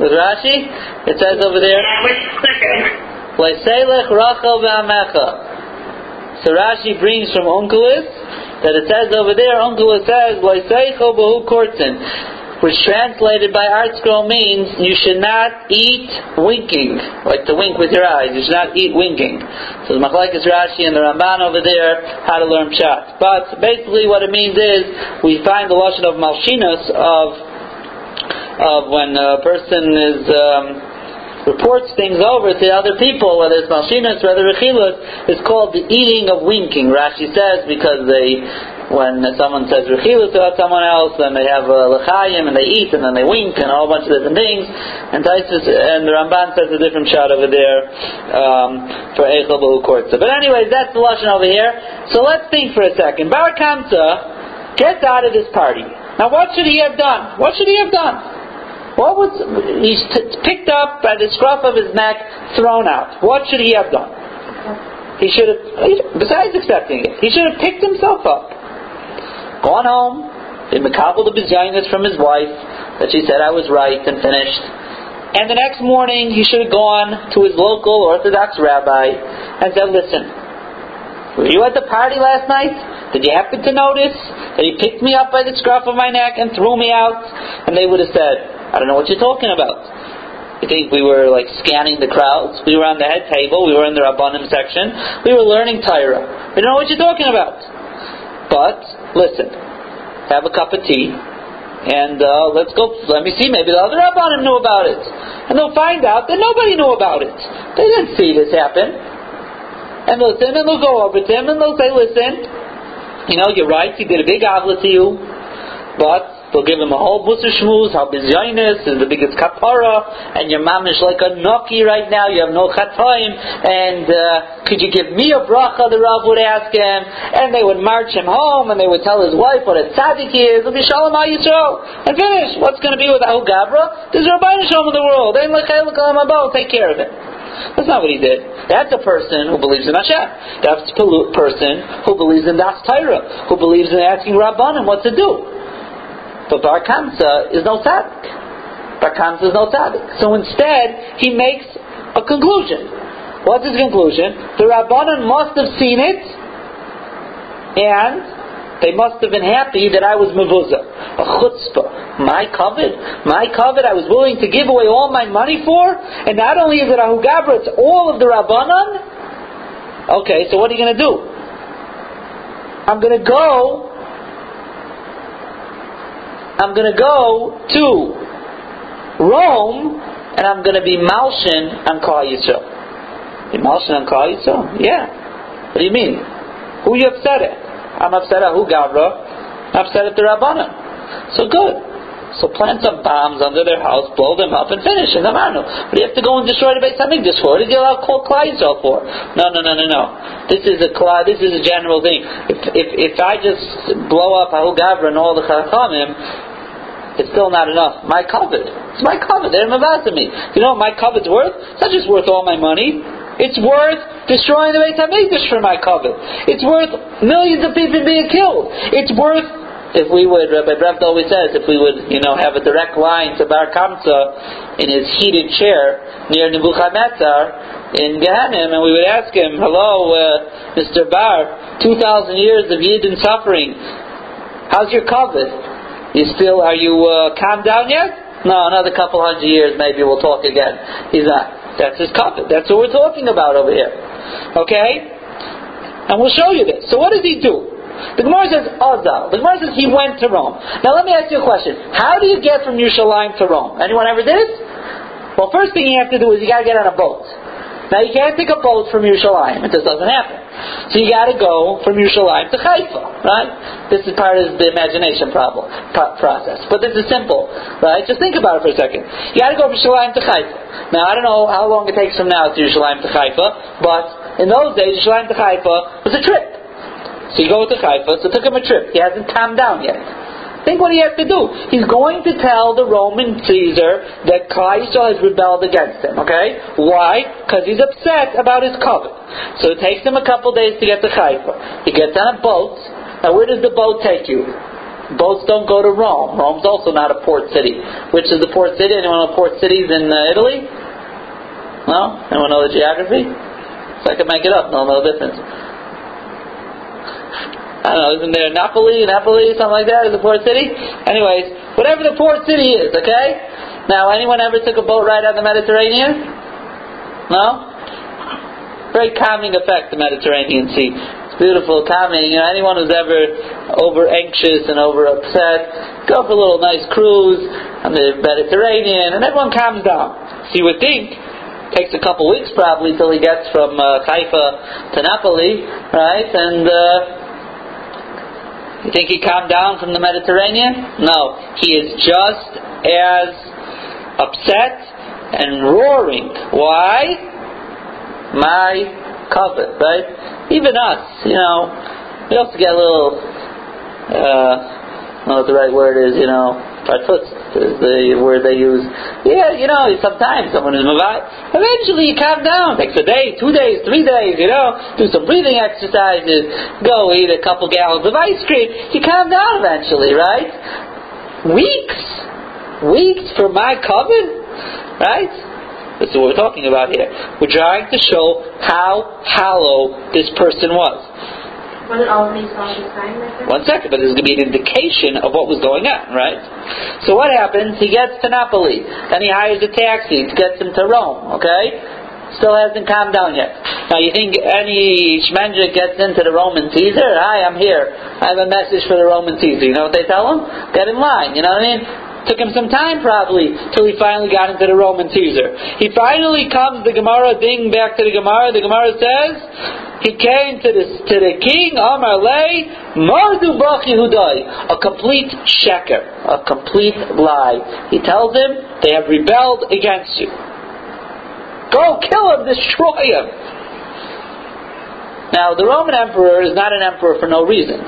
A: With Rashi, it says over there,
B: Yeah, wait a.
A: Leiselech Rachel V'amecha. So Rashi brings from Onkelos that it says over there, Onkelos says, Leiseicho Behu Kortzin, which translated by ArtScroll means you should not eat winking, like to wink with your eyes. You should not eat winking. So the Machlekes Rashi and the Ramban over there, how to learn Pshat. But basically what it means is, we find the Lashon of Malshinus of, of when a person is, um, reports things over to other people, whether it's Malshinus, whether Rechilus, is called the eating of winking. Rashi says because they, when someone says Rechilus about someone else, then they have a Lechayim and they eat and then they wink and a whole bunch of different things. And Taisus, and the Ramban says a different shot over there um, for Eichel Kortza. But anyways, that's the Lashon over here. So let's think for a second. Bar Kamsa gets out of this party. Now what should he have done? What should he have done? What was he's t- picked up by the scruff of his neck, thrown out? What should he have done? He should have, besides accepting it, he should have picked himself up, gone home, been makabel the bizayinus from his wife that she said I was right and finished, and the next morning he should have gone to his local Orthodox rabbi and said, "Listen, were you at the party last night? Did you happen to notice that he picked me up by the scruff of my neck and threw me out?" And they would have said, I don't know what you're talking about. You think we were like scanning the crowds? We were on the head table. We were in the Rabbanim section. We were learning Torah. We don't know what you're talking about. But listen, have a cup of tea, and uh, let's go. Let me see. Maybe the other Rabbanim knew about it, and they'll find out that nobody knew about it. They didn't see this happen. And they'll listen, and they'll go over to him, and they'll say, "Listen, you know, you're right. He did a big avla to you, but." They'll give him a whole mussar shmooze, how bizyonis is the biggest kapara, and your mom is like a noki right now, you have no chatoim, and uh, could you give me a bracha, the Rav would ask him, and they would march him home, and they would tell his wife what a tzaddik he is, be shalom Yisrael, and finish. What's going to be with Ahu Gabra? There's Rabbi Shalom in the world, bow. take care of it. That's not what he did. That's a person who believes in Hashem. That's a person who believes in Das Torah, who believes in asking Rabbanim what to do. But Bar Kamsa is no tzaddik. Bar Kamsa is no tzaddik. So instead, he makes a conclusion. What's his conclusion? The Rabbanan must have seen it, and they must have been happy that I was mevuzah. A chutzpah. My kavod. My kavod I was willing to give away all my money for, and not only is it Ahu Gabra, it's all of the Rabbanan. Okay, so what are you going to do? I'm going to go I'm going to go to Rome and I'm going to be Malshin on Klal Yisrael. Be Malshin on Klal Yisrael? Yeah. What do you mean? Who you upset at? I'm upset at who, Gavra? I'm upset at the Rabbana. So good. So plant some bombs under their house, blow them up, and finish. And not But you have to go and destroy the Beit Hamikdash for? What did you allow call Klal Yisrael for? No, no, no, no, no. This is a This is a general thing. If if if I just blow up Ahu Gavra and all the Chachamim, it's still not enough. My kavod. It's my kavod. They're me. You know what my kavod's worth? It's not just worth all my money. It's worth destroying the Beit HaMikdash for my kavod. It's worth millions of people being killed. It's worth, if we would, Rabbi Brecht always says, if we would, you know, have a direct line to Bar Kamsa in his heated chair near Nebuchadnezzar in Gehenim, and we would ask him, hello, uh, Mr. Bar, 2,000 years of Yidden suffering. How's your kavod? You still, are you uh, calmed down yet? No, another couple hundred years, maybe we'll talk again. He's not. That's his kavod. That's what we're talking about over here. Okay? And we'll show you this. So what does he do? The Gemara says Azal. The Gemara says he went to Rome. Now let me ask you a question. How do you get from Yerushalayim to Rome? Anyone ever did? Well, first thing you have to do is you got to get on a boat. Now you can't take a boat from Yerushalayim. It just doesn't happen. So you got to go from Yerushalayim to Haifa, right? This is part of the imagination problem pro- process. But this is simple, right? Just think about it for a second. You got to go from Yerushalayim to Haifa. Now I don't know how long it takes from now to Yerushalayim to Haifa, but in those days Yerushalayim to Haifa was a trip. So you go to Haifa. So it took him a trip. He hasn't calmed down yet. Think what he has to do. He's going to tell the Roman Caesar that Kaiser has rebelled against him. Okay? Why? Because he's upset about his kavod. So it takes him a couple days to get to Haifa. He gets on a boat. Now where does the boat take you? Boats don't go to Rome. Rome's also not a port city. Which is the port city? Anyone know port cities in uh, Italy? No? Anyone know the geography? So I can make it up. No, no difference. I don't know, isn't there Napoli, Napoli, something like that, is a port city? Anyways, whatever the port city is, okay? Now, anyone ever took a boat ride on the Mediterranean? No? Very calming effect, the Mediterranean Sea. It's beautiful, calming. You know, anyone who's ever over anxious and over upset, go for a little nice cruise on the Mediterranean, and everyone calms down. So you would think takes a couple weeks probably till he gets from uh, Haifa to Napoli, right? And uh, you think he calmed down from the Mediterranean? No, he is just as upset and roaring. Why? My kavod, right? Even us, you know, we also get a little, uh, know what the right word is, you know, Partfutz is the word they use. Yeah, you know, sometimes someone is mavat. Eventually you calm down. Takes a day, two days, three days, you know. Do some breathing exercises. Go eat a couple gallons of ice cream. You calm down eventually, right? Weeks. Weeks for my kavod? Right? This is what we're talking about here. We're trying to show how hollow this person was. One second, but there's going to be an indication of what was going on, right? So what happens? He gets to Napoli, then he hires a taxi to get him to Rome, okay? Still hasn't calmed down yet. Now you think any Shmendrik gets into the Roman Caesar? Hi, I'm here. I have a message for the Roman Caesar. You know what they tell him? Get in line, you know what I mean? Took him some time probably till he finally got into the Roman Caesar. He finally comes, the Gemara ding back to the Gemara. The Gemara says, he came to the, to the king, Amar Lay, Mardu Bach Yehudai, a complete sheker, a complete lie. He tells him, they have rebelled against you. Go kill him, destroy him. Now, the Roman emperor is not an emperor for no reason.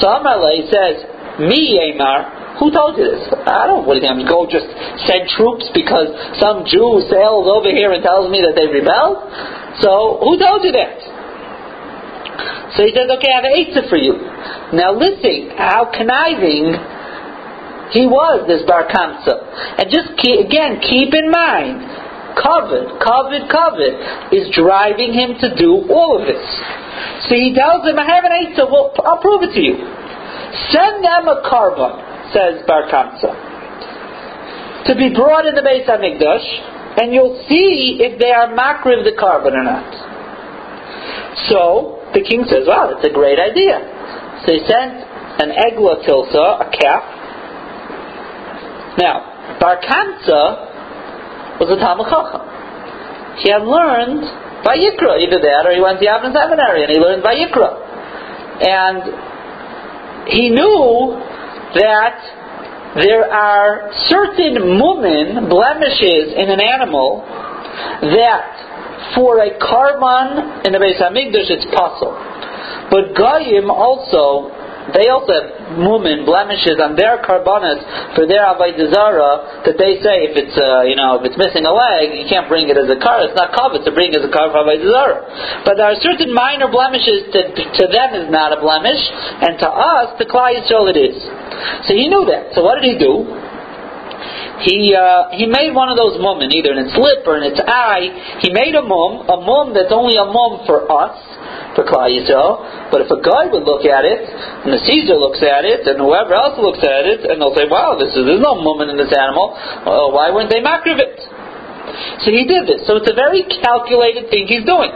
A: So Amalei says, Me, Amar, who told you this? I don't, think, I'm go just send troops because some Jew sails over here and tells me that they rebelled? So, who told you that? So he says, okay, I have an eitzah for you. Now listen, how conniving he was, this Bar Kamsa. And just keep, again, keep in mind, kavod, kavod, kavod is driving him to do all of this. So he tells him, I have an eitzah, well, I'll prove it to you. Send them a karban, says Bar Kamsa, to be brought in the Beis HaMikdash, and you'll see if they are makriv the karban or not. So, the king says, wow, that's a great idea. So he sent an egla tilsa, a calf. Now, Bar Kamsa was a Talmid Chacham. He had learned by Yikra, either that or he went to Yavin Seminary and he learned by Yikra. And he knew that there are certain mumin, blemishes in an animal that for a karban in the Beis Hamikdash, it's possible. But Goyim also, they also have mumin, blemishes on their karbanas for their avodah that they say if it's uh, you know if it's missing a leg, you can't bring it as a car. It's not kavod to bring as a car for. But there are certain minor blemishes that to them is not a blemish, and to us, to Klal Yisrael, it is. So he knew that. So what did he do? he uh, he made one of those mum, either in its lip or in its eye. He made a mum, a mum that's only a mum for us, for Yisrael. But if a guy would look at it, and the Caesar looks at it, and whoever else looks at it, and they'll say, "Wow, this is there's no mum in this animal. Well, why weren't they makriv it?" So he did this. So it's a very calculated thing he's doing.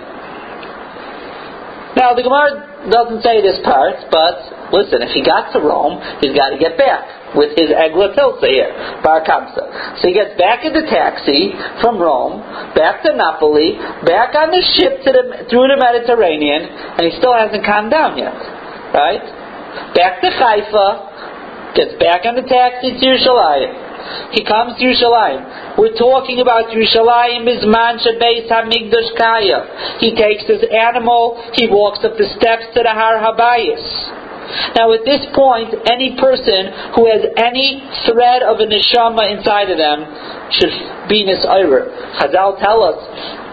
A: Now the Gemara doesn't say this part, but listen, if he got to Rome, he's got to get back with his Egla Tilsa here, Bar Kamsa. So he gets back in the taxi from Rome, back to Napoli, back on the ship to the, through the Mediterranean, and he still hasn't calmed down yet. Right? Back to Haifa, gets back on the taxi to Yerushalayim. He comes to Yerushalayim. We're talking about Yerushalayim is Mansha Beis Hamikdash Kaya. He takes his animal, he walks up the steps to the Har Habayis. Now, at this point, any person who has any thread of a neshama inside of them should be nisayr. Chazal tell us,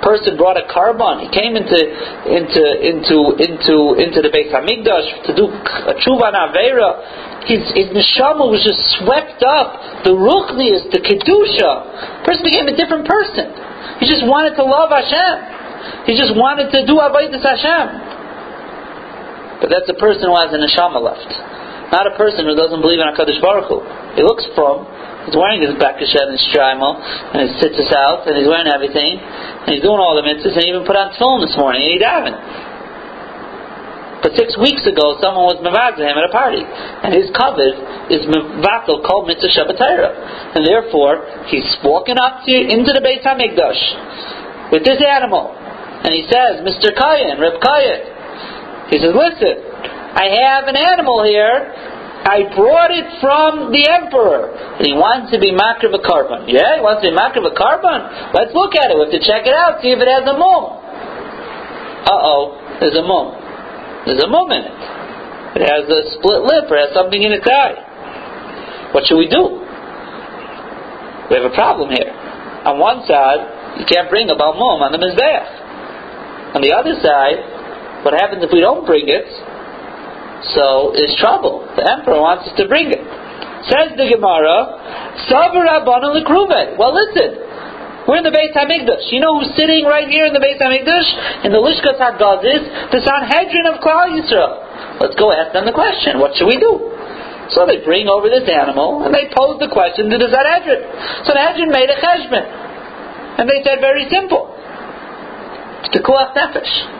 A: person brought a karban. He came into into into into into the Beis Hamikdash to do a tshuva avera his, his neshama was just swept up. The ruchnius, the kedusha, person became a different person. He just wanted to love Hashem. He just wanted to do avodas Hashem. But that's a person who has a neshama left, not a person who doesn't believe in Hakadosh Baruch Hu. He looks from. He's wearing his Bekashet and his Shtreimel, and his tzitzis out, and he's wearing everything, and he's doing all the mitzvahs, and he even put on tefillin this morning, and he davened. But six weeks ago, someone was mevazah him at a party, and his kavod is mevatel called mitzvah Shabbatayra, and therefore he's walking up to, you into the Beit Hamikdash with this animal, and he says, "Mr. Kayan, Reb Kayan," he says, "Listen, I have an animal here. I brought it from the emperor, and he wants to be makriv a karban. Yeah, he wants to be makriv a karban. Let's look at it. We have to check it out, see if it has a mum. Uh oh, there's a mum. There's a mum in it. It has a split lip or has something in its eye. What should we do? We have a problem here. On one side, you can't bring a balmum on the mizbeach. On the other side, what happens if we don't bring it? So is trouble. The emperor wants us to bring it. Says the Gemara, Savar Well, listen, we're in the Beit Hamikdash. You know who's sitting right here in the Beit Hamikdash? In the Lishkas Hagazis, the Sanhedrin of Klal Yisrael. Let's go ask them the question. What should we do? So they bring over this animal and they pose the question to the Sanhedrin. So the Sanhedrin made a cheshbon. And they said very simple. It's Pekuach Nefesh.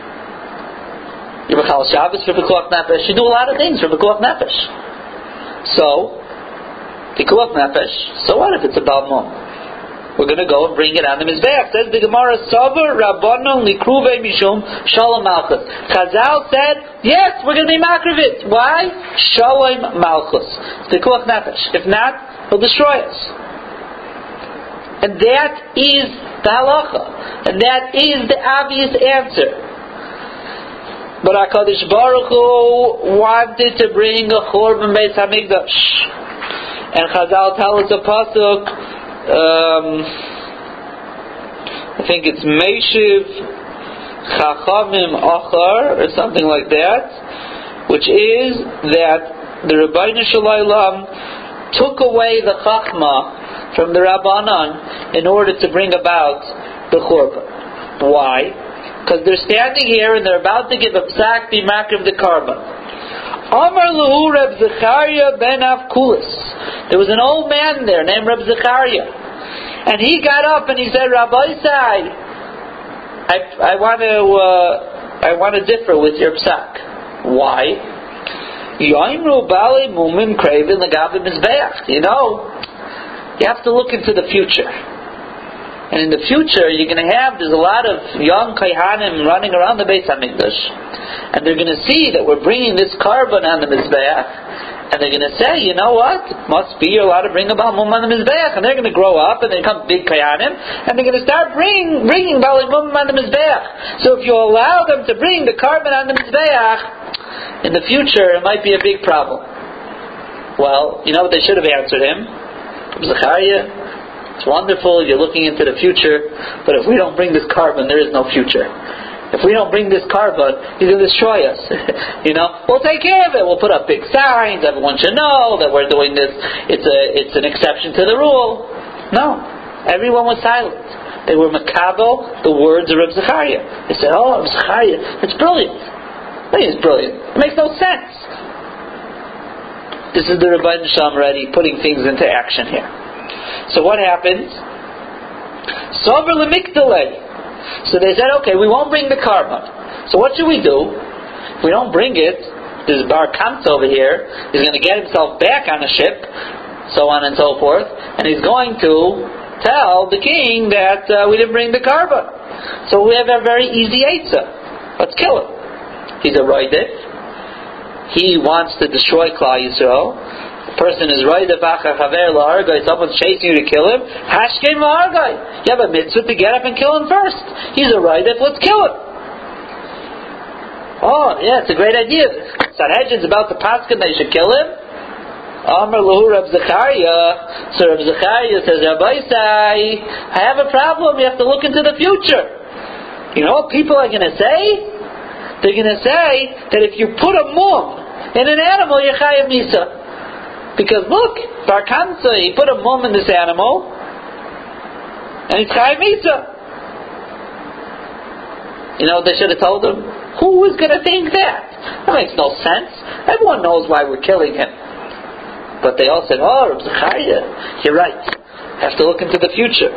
A: You Chal Shabbos for Pekuach Nefesh. You do a lot of things for Pekuach Nefesh. So, Pekuach Nefesh. So what if it's a Balmum? we're going to go and bring it on the Mizbeach. Says the Gemara, Savar Rabbanon Likruve Mishum Shalom Malchus. Chazal said, yes, we're going to be Makrivit. Why? Shalom Malchus. The Kuach Nefesh. If not, he'll destroy us. And that is the halacha. And that is the obvious answer. But HaKadosh Baruch Hu wanted to bring a Churban Beis HaMikdash. And Chazal tell us a pasuk um, I think it's Meshiv Chachamim Achar or something like that, which is that the Ribono Shel Olam took away the Chachma from the Rabbanan in order to bring about the Churban. Why? Because they're standing here and they're about to give a psak bimak of the. Amar Luhu Reb Zechariah ben Avkulis. There was an old man there named Reb Zechariah. And he got up and he said, Rabbi Isai, I, I want to uh, I want to differ with your psak. Why? You know, you have to look into the future. And in the future, you're going to have, there's a lot of young Kaihanim running around the Beit HaMikdash, and they're going to see that we're bringing this karban on the Mizbeach, and they're going to say, you know what? Must be you're allowed to bring a Balmum on the Mizbeach. And they're going to grow up and they become big Kayanim. And they're going to start bring, bringing Balmum on the Mizbeach. So if you allow them to bring the karban on the Mizbeach, in the future it might be a big problem. Well, you know what they should have answered him? Zachariah, it's wonderful, you're looking into the future, but if we don't bring this karban, there is no future. If we don't bring this karban, he's going to destroy us. you know, we'll take care of it. We'll put up big signs. Everyone should know that we're doing this. It's a, it's an exception to the rule. No, everyone was silent. They were makabo the words of Reb Zechariah. They said, "Oh, Reb Zechariah, it's brilliant. Is brilliant? It makes no sense." This is the Rabbi Nisham already putting things into action here. So what happens? Sober. So they said, okay, we won't bring the karban. So what should we do? If we don't bring it, this Bar Kamsa over here is going to get himself back on a ship, so on and so forth, and he's going to tell the king that uh, we didn't bring the karban. So we have a very easy Eitzah. Let's kill him. He's a Roidit. He wants to destroy Klal Yisrael. Person is Chaver La'argai. Someone's chasing you to kill him. Hashkem La'argai. You have a mitzvah to get up and kill him first. He's a Roidit. Let's kill him. Oh, yeah, it's a great idea. Sanhedrin's about to pass paskin they should kill him. Amr Lahu Rab Zechariah. So Rab Zechariah says, Rabbi Sai, I have a problem. You have to look into the future. You know what people are going to say? They're going to say that if you put a mum in an animal, you're chayav misa. Because look, Bar Kamsa, he put a mum in this animal, and he's chayav misa. You know they should have told him? Who is going to think that? That makes no sense. Everyone knows why we're killing him. But they all said, oh, Reb Zechariah, you're right. Have to look into the future.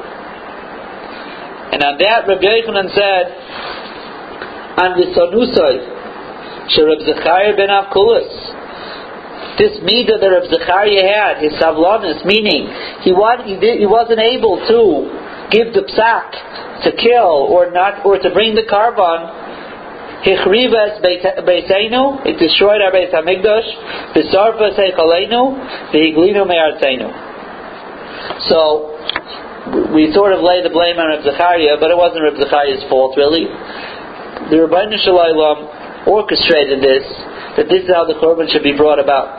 A: And on that, Rabbi Yochanan said, on the Sonusai, Reb Zechariah ben Avkulis, this midah that Reb Zechariah had, his savlonis, meaning he, want, he, did, he wasn't able to give the psak to kill or not or to bring the karban Hichrivas Beitenu, it destroyed our Beit HaMikdash, Besarfa Seichaleinu, Vehiglinu Me'arteinu. So, we sort of lay the blame on Reb Zechariah, but it wasn't Reb Zechariah's fault, really. The Rabbeinu Shalom orchestrated this, that this is how the Korban should be brought about.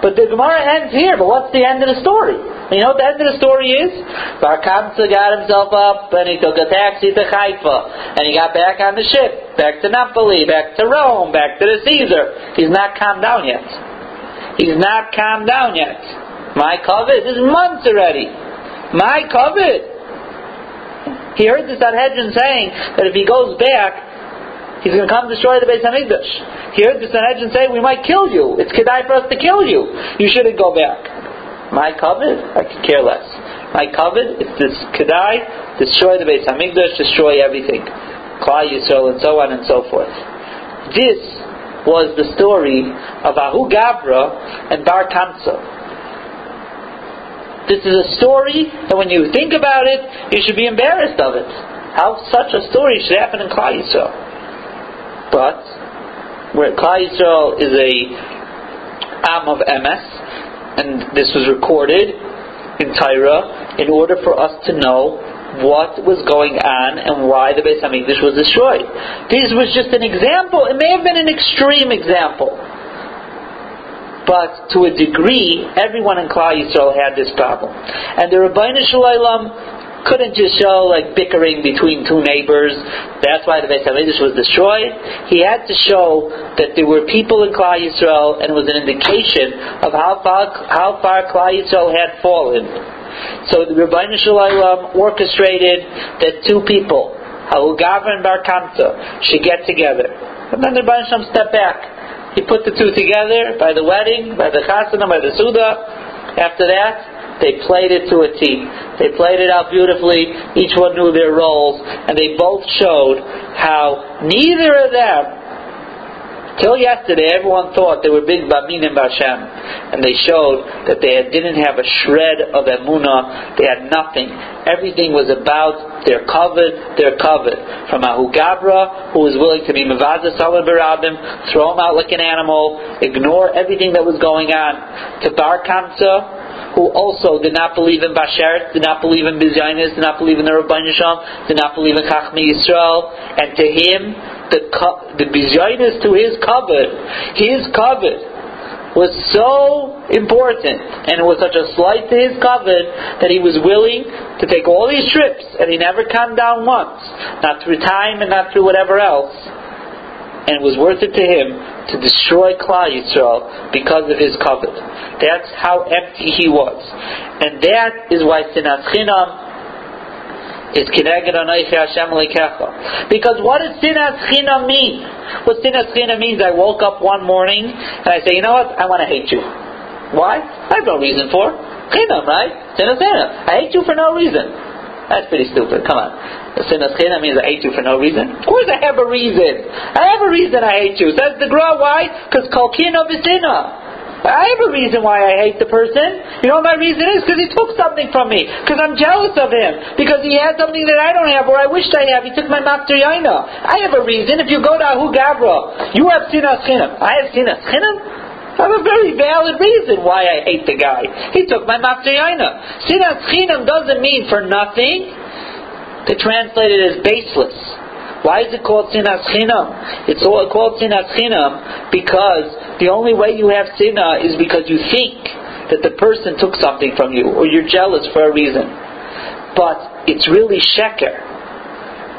A: But the Gemara ends here, but what's the end of the story? You know what the end of the story is? Bar Kamsa got himself up and he took a taxi to Haifa and he got back on the ship, back to Napoli, back to Rome, back to the Caesar. He's not calmed down yet. He's not calmed down yet. My kavod is months already. My kavod. He heard the Sanhedrin saying that if he goes back, He's going to come destroy the Beis Hamikdash. He heard the Sanhedrin say, "We might kill you. It's kedai for us to kill you. You shouldn't go back." My kavod, I could care less. My kavod is this kedai, destroy the Beis Hamikdash, destroy everything, Klal Yisrael, and so on and so forth. This was the story of Ahu Gabra and Bar Kamsa. This is a story that when you think about it, you should be embarrassed of it. How such a story should happen in Klal Yisrael. But where Klal Yisrael is a Am of MS, and this was recorded in Tyra in order for us to know what was going on and why the Beis Hamikdash was destroyed. This was just an example. It may have been an extreme example, but to a degree, everyone in Klal Yisrael had this problem, and the Ribono Shel Olam couldn't just show like bickering between two neighbors. That's why the Beis Hamikdash was destroyed. He had to show that there were people in Klal Yisrael, and it was an indication of how far how far Klal Yisrael had fallen. So the Ribono Shel Olam orchestrated that two people, Ha'ugav and Bar Kamsa, should get together. And then the Ribono Shel Olam stepped back. He put the two together by the wedding, by the chasana, by the suda. After that, they played it to a T. They played it out beautifully. Each one knew their roles, and they both showed how neither of them, till yesterday, everyone thought they were big Bamin and Bashem, and they showed that they didn't have a shred of emuna. They had nothing. Everything was about their kavod, their kavod. From Ahu Gabra, who was willing to be Mavaza Salah Barabim, throw him out like an animal, ignore everything that was going on, to Bar Kamsa, who also did not believe in Basher, did not believe in Bizyonis, did not believe in the Yisham, did not believe in Chachmi Yisrael, and to him, the, the Bizyonis to his kavod, his kavod, was so important and it was such a slight to his kavod that he was willing to take all these trips and he never calmed down once, not through time and not through whatever else. And it was worth it to him to destroy Klal Yisrael because of his kavod. That's how empty he was. And that is why Sinas Chinam is Kineged Anoichi Hashem Lekecha. Because what does Sinas Chinam mean? What Sinas Chinam means, I woke up one morning and I say, you know what, I want to hate you. Why? I have no reason for. Chinam, right? Sinas Chinam. I hate you for no reason. That's pretty stupid. Come on. Sinas chinam means I hate you for no reason. Of course I have a reason. I have a reason I hate you. Says the Gra. Why? Because kolkina visina. I have a reason why I hate the person. You know what my reason is? Because he took something from me. Because I'm jealous of him. Because he had something that I don't have or I wished I had. He took my master. I have a reason. If you go to Ahu Gavra, you have sinas chinam. I have sinas chinam. I have a very valid reason why I hate the guy. He took my master yaina. Sinas chinam doesn't mean for nothing. They translate it as baseless. Why is it called sinas chinam? It's all called sinas chinam because the only way you have sinah is because you think that the person took something from you or you're jealous for a reason. But it's really sheker.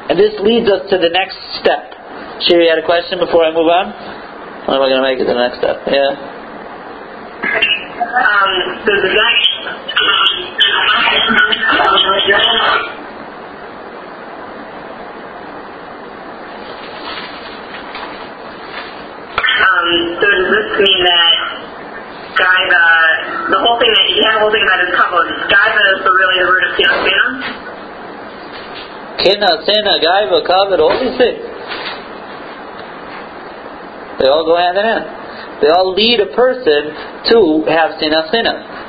A: And this leads us to the next step. Shiri had a question before I move on? When am I going to make it to the next step? Yeah.
B: Um, the. Um, so does this mean that Gaiva, the whole thing that you have the whole thing about his kavod, Gaiva is the really the root of Sinas Chinam?
A: Kina, Sina, Gaiva, Kavod, all these things. They all go hand in hand. They all lead a person to have Sinas Chinam.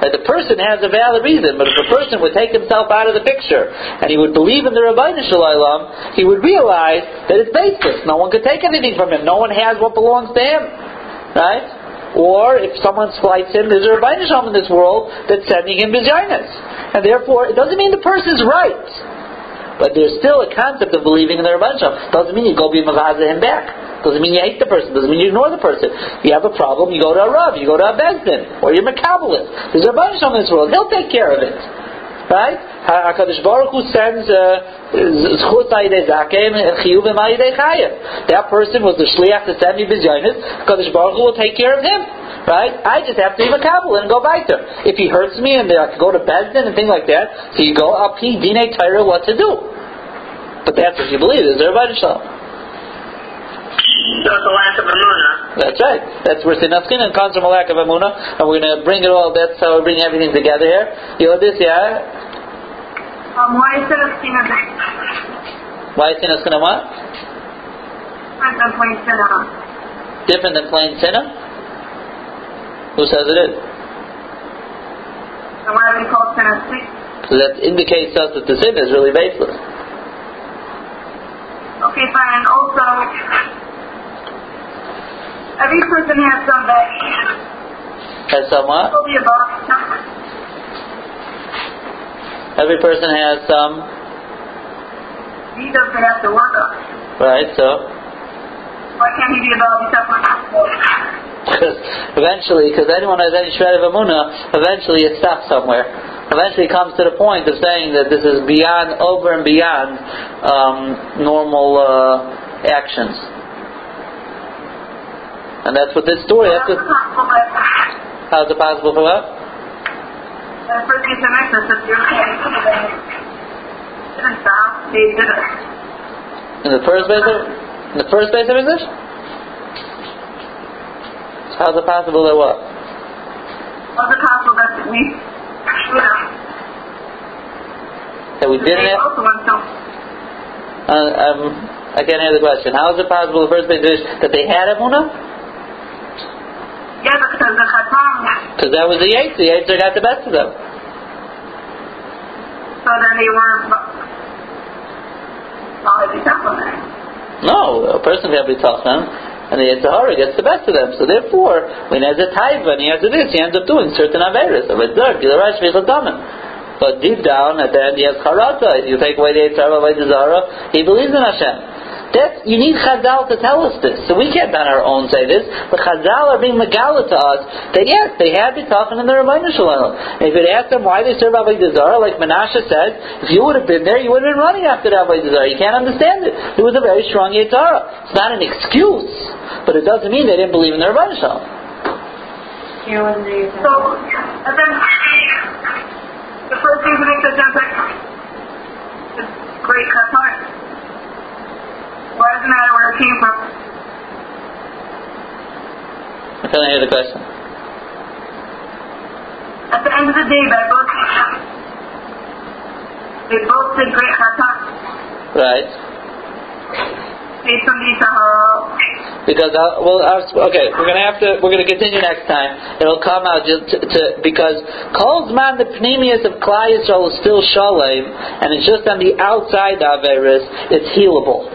A: Right? The person has a valid reason, but if a person would take himself out of the picture and he would believe in the Rabbi Shalom, he would realize that it's baseless. No one could take anything from him. No one has what belongs to him. Right? Or if someone slights him, there's a Ribono Shel Olam in this world that's sending him vizyonis. And therefore, it doesn't mean the person's right. But there's still a concept of believing in the Ribono Shel Olam. Doesn't mean you go be Mavaza him back. Doesn't mean you hate the person. Doesn't mean you ignore the person. You have a problem, you go to a Rav, you go to a Beis Din, or you're Makabalist. There's a bunch of in this world. He'll take care of it. Right? HaKadosh Baruch Hu sends uh, Zchut That person was the Shliach to send me Bizyonis. HaKadosh Baruch Hu will take care of him. Right? I just have to be Makabal and go back there. If he hurts me and I go to Beis Din and things like that, so you go up, he Dine Torah what to do. But that's what you believe. Is there a Shalom?
B: So it's a lack of amuna.
A: That's right. That's where sinaskin and comes from a lack of amuna, and we're going to bring it all. That's how we bring everything together here. You know this, yeah?
B: Um, why is sinas chinam a
A: Why is sinas chinam what?
B: Different than plain sinna.
A: Different than plain sinna? Who says it is?
B: And why are we called sinas chinam?
A: So that indicates us that the sin is really baseless.
B: Okay, fine. Also, every person has some that
A: Has some what?
B: will be above.
A: Every person has some,
B: He doesn't have to work on.
A: right? So,
B: Why can't he be for
A: because eventually, because anyone has any shred of amuna, eventually it stops somewhere. Eventually, it comes to the point of saying that this is beyond, over and beyond um, normal uh, actions. And that's what this story. That's what, how is it possible for what? In the first base of in the first base of English? How's it possible that what?
B: Was it possible that we, you
A: That we didn't have uh, um, I can't hear the question. How is it possible the first base of English that they had Amunah?
B: Yeah, because the Khatam,
A: Because that was the Yates. The Yates got the best of them.
B: so then they were already supplement.
A: No, a person can be tough then. And the Yetzer Hara gets the best of them. So therefore, when he has a taiva and he has a this, he ends up doing certain averis. Of Dirk the Rajv is a dirt, But deep down, at the end, he has charata. If you take away the Yetzer Hara by the Zara, he believes in Hashem. That you need Chazal to tell us this. So we can't on our own say this. But Chazal are being megala to us that yes, they had talking in the Ribono Shel Olam. And if you ask them why they serve Avodah Zarah, like Menashe said, if you would have been there, you would have been running after the Avodah Zarah. You can't understand it. It was a very strong Yetzer Hara. It's not an excuse, but it doesn't mean they didn't believe in the Ribono Shel Olam.
C: Here wasn't there
B: So, and then the first thing to make the jump is great Khatam. Why doesn't matter where it came from?
A: I can't hear the question.
B: At the end of the day, by both they both did great chatan.
A: Right?
B: Uh,
A: Because uh, well, I was- okay, we're gonna have to we're gonna continue next time. It'll come out just to, to because Kol's man the penimius of Klal Yisrael is still shalem, and it's just on the outside of Averis. It's healable.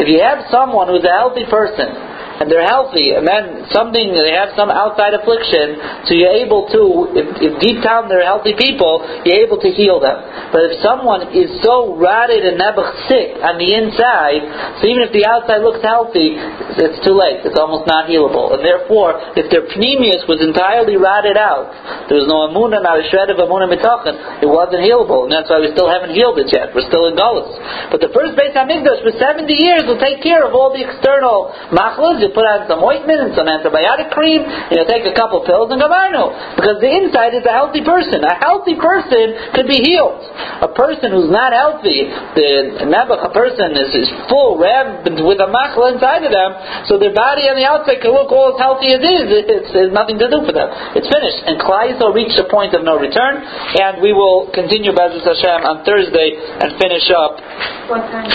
A: If you have someone who's a healthy person. And they're healthy, and then something they have some outside affliction, so you're able to, if, if deep down they're healthy people, you're able to heal them. But if someone is so rotted and nebuch sick on the inside, so even if the outside looks healthy, it's too late. It's almost not healable. And therefore, if their penimius was entirely rotted out, there was no amuna, not a shred of amuna mitachin, it wasn't healable. And that's why we still haven't healed it yet. We're still in Golis. But the first Beis Hamikdash for 70 years will take care of all the external machlas. You put on some ointment and some antibiotic cream, and you take a couple pills and gabarno. Because the inside is a healthy person. A healthy person could be healed. A person who's not healthy, the nebuch, a person is, is full, rampant with a machla inside of them, so their body on the outside can look all as healthy as is. It, it's, there's nothing to do for them. It's finished. And Klal will reach the point of no return, and we will continue B'ezras Hashem on Thursday and finish up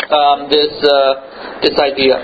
A: um, this uh, this idea.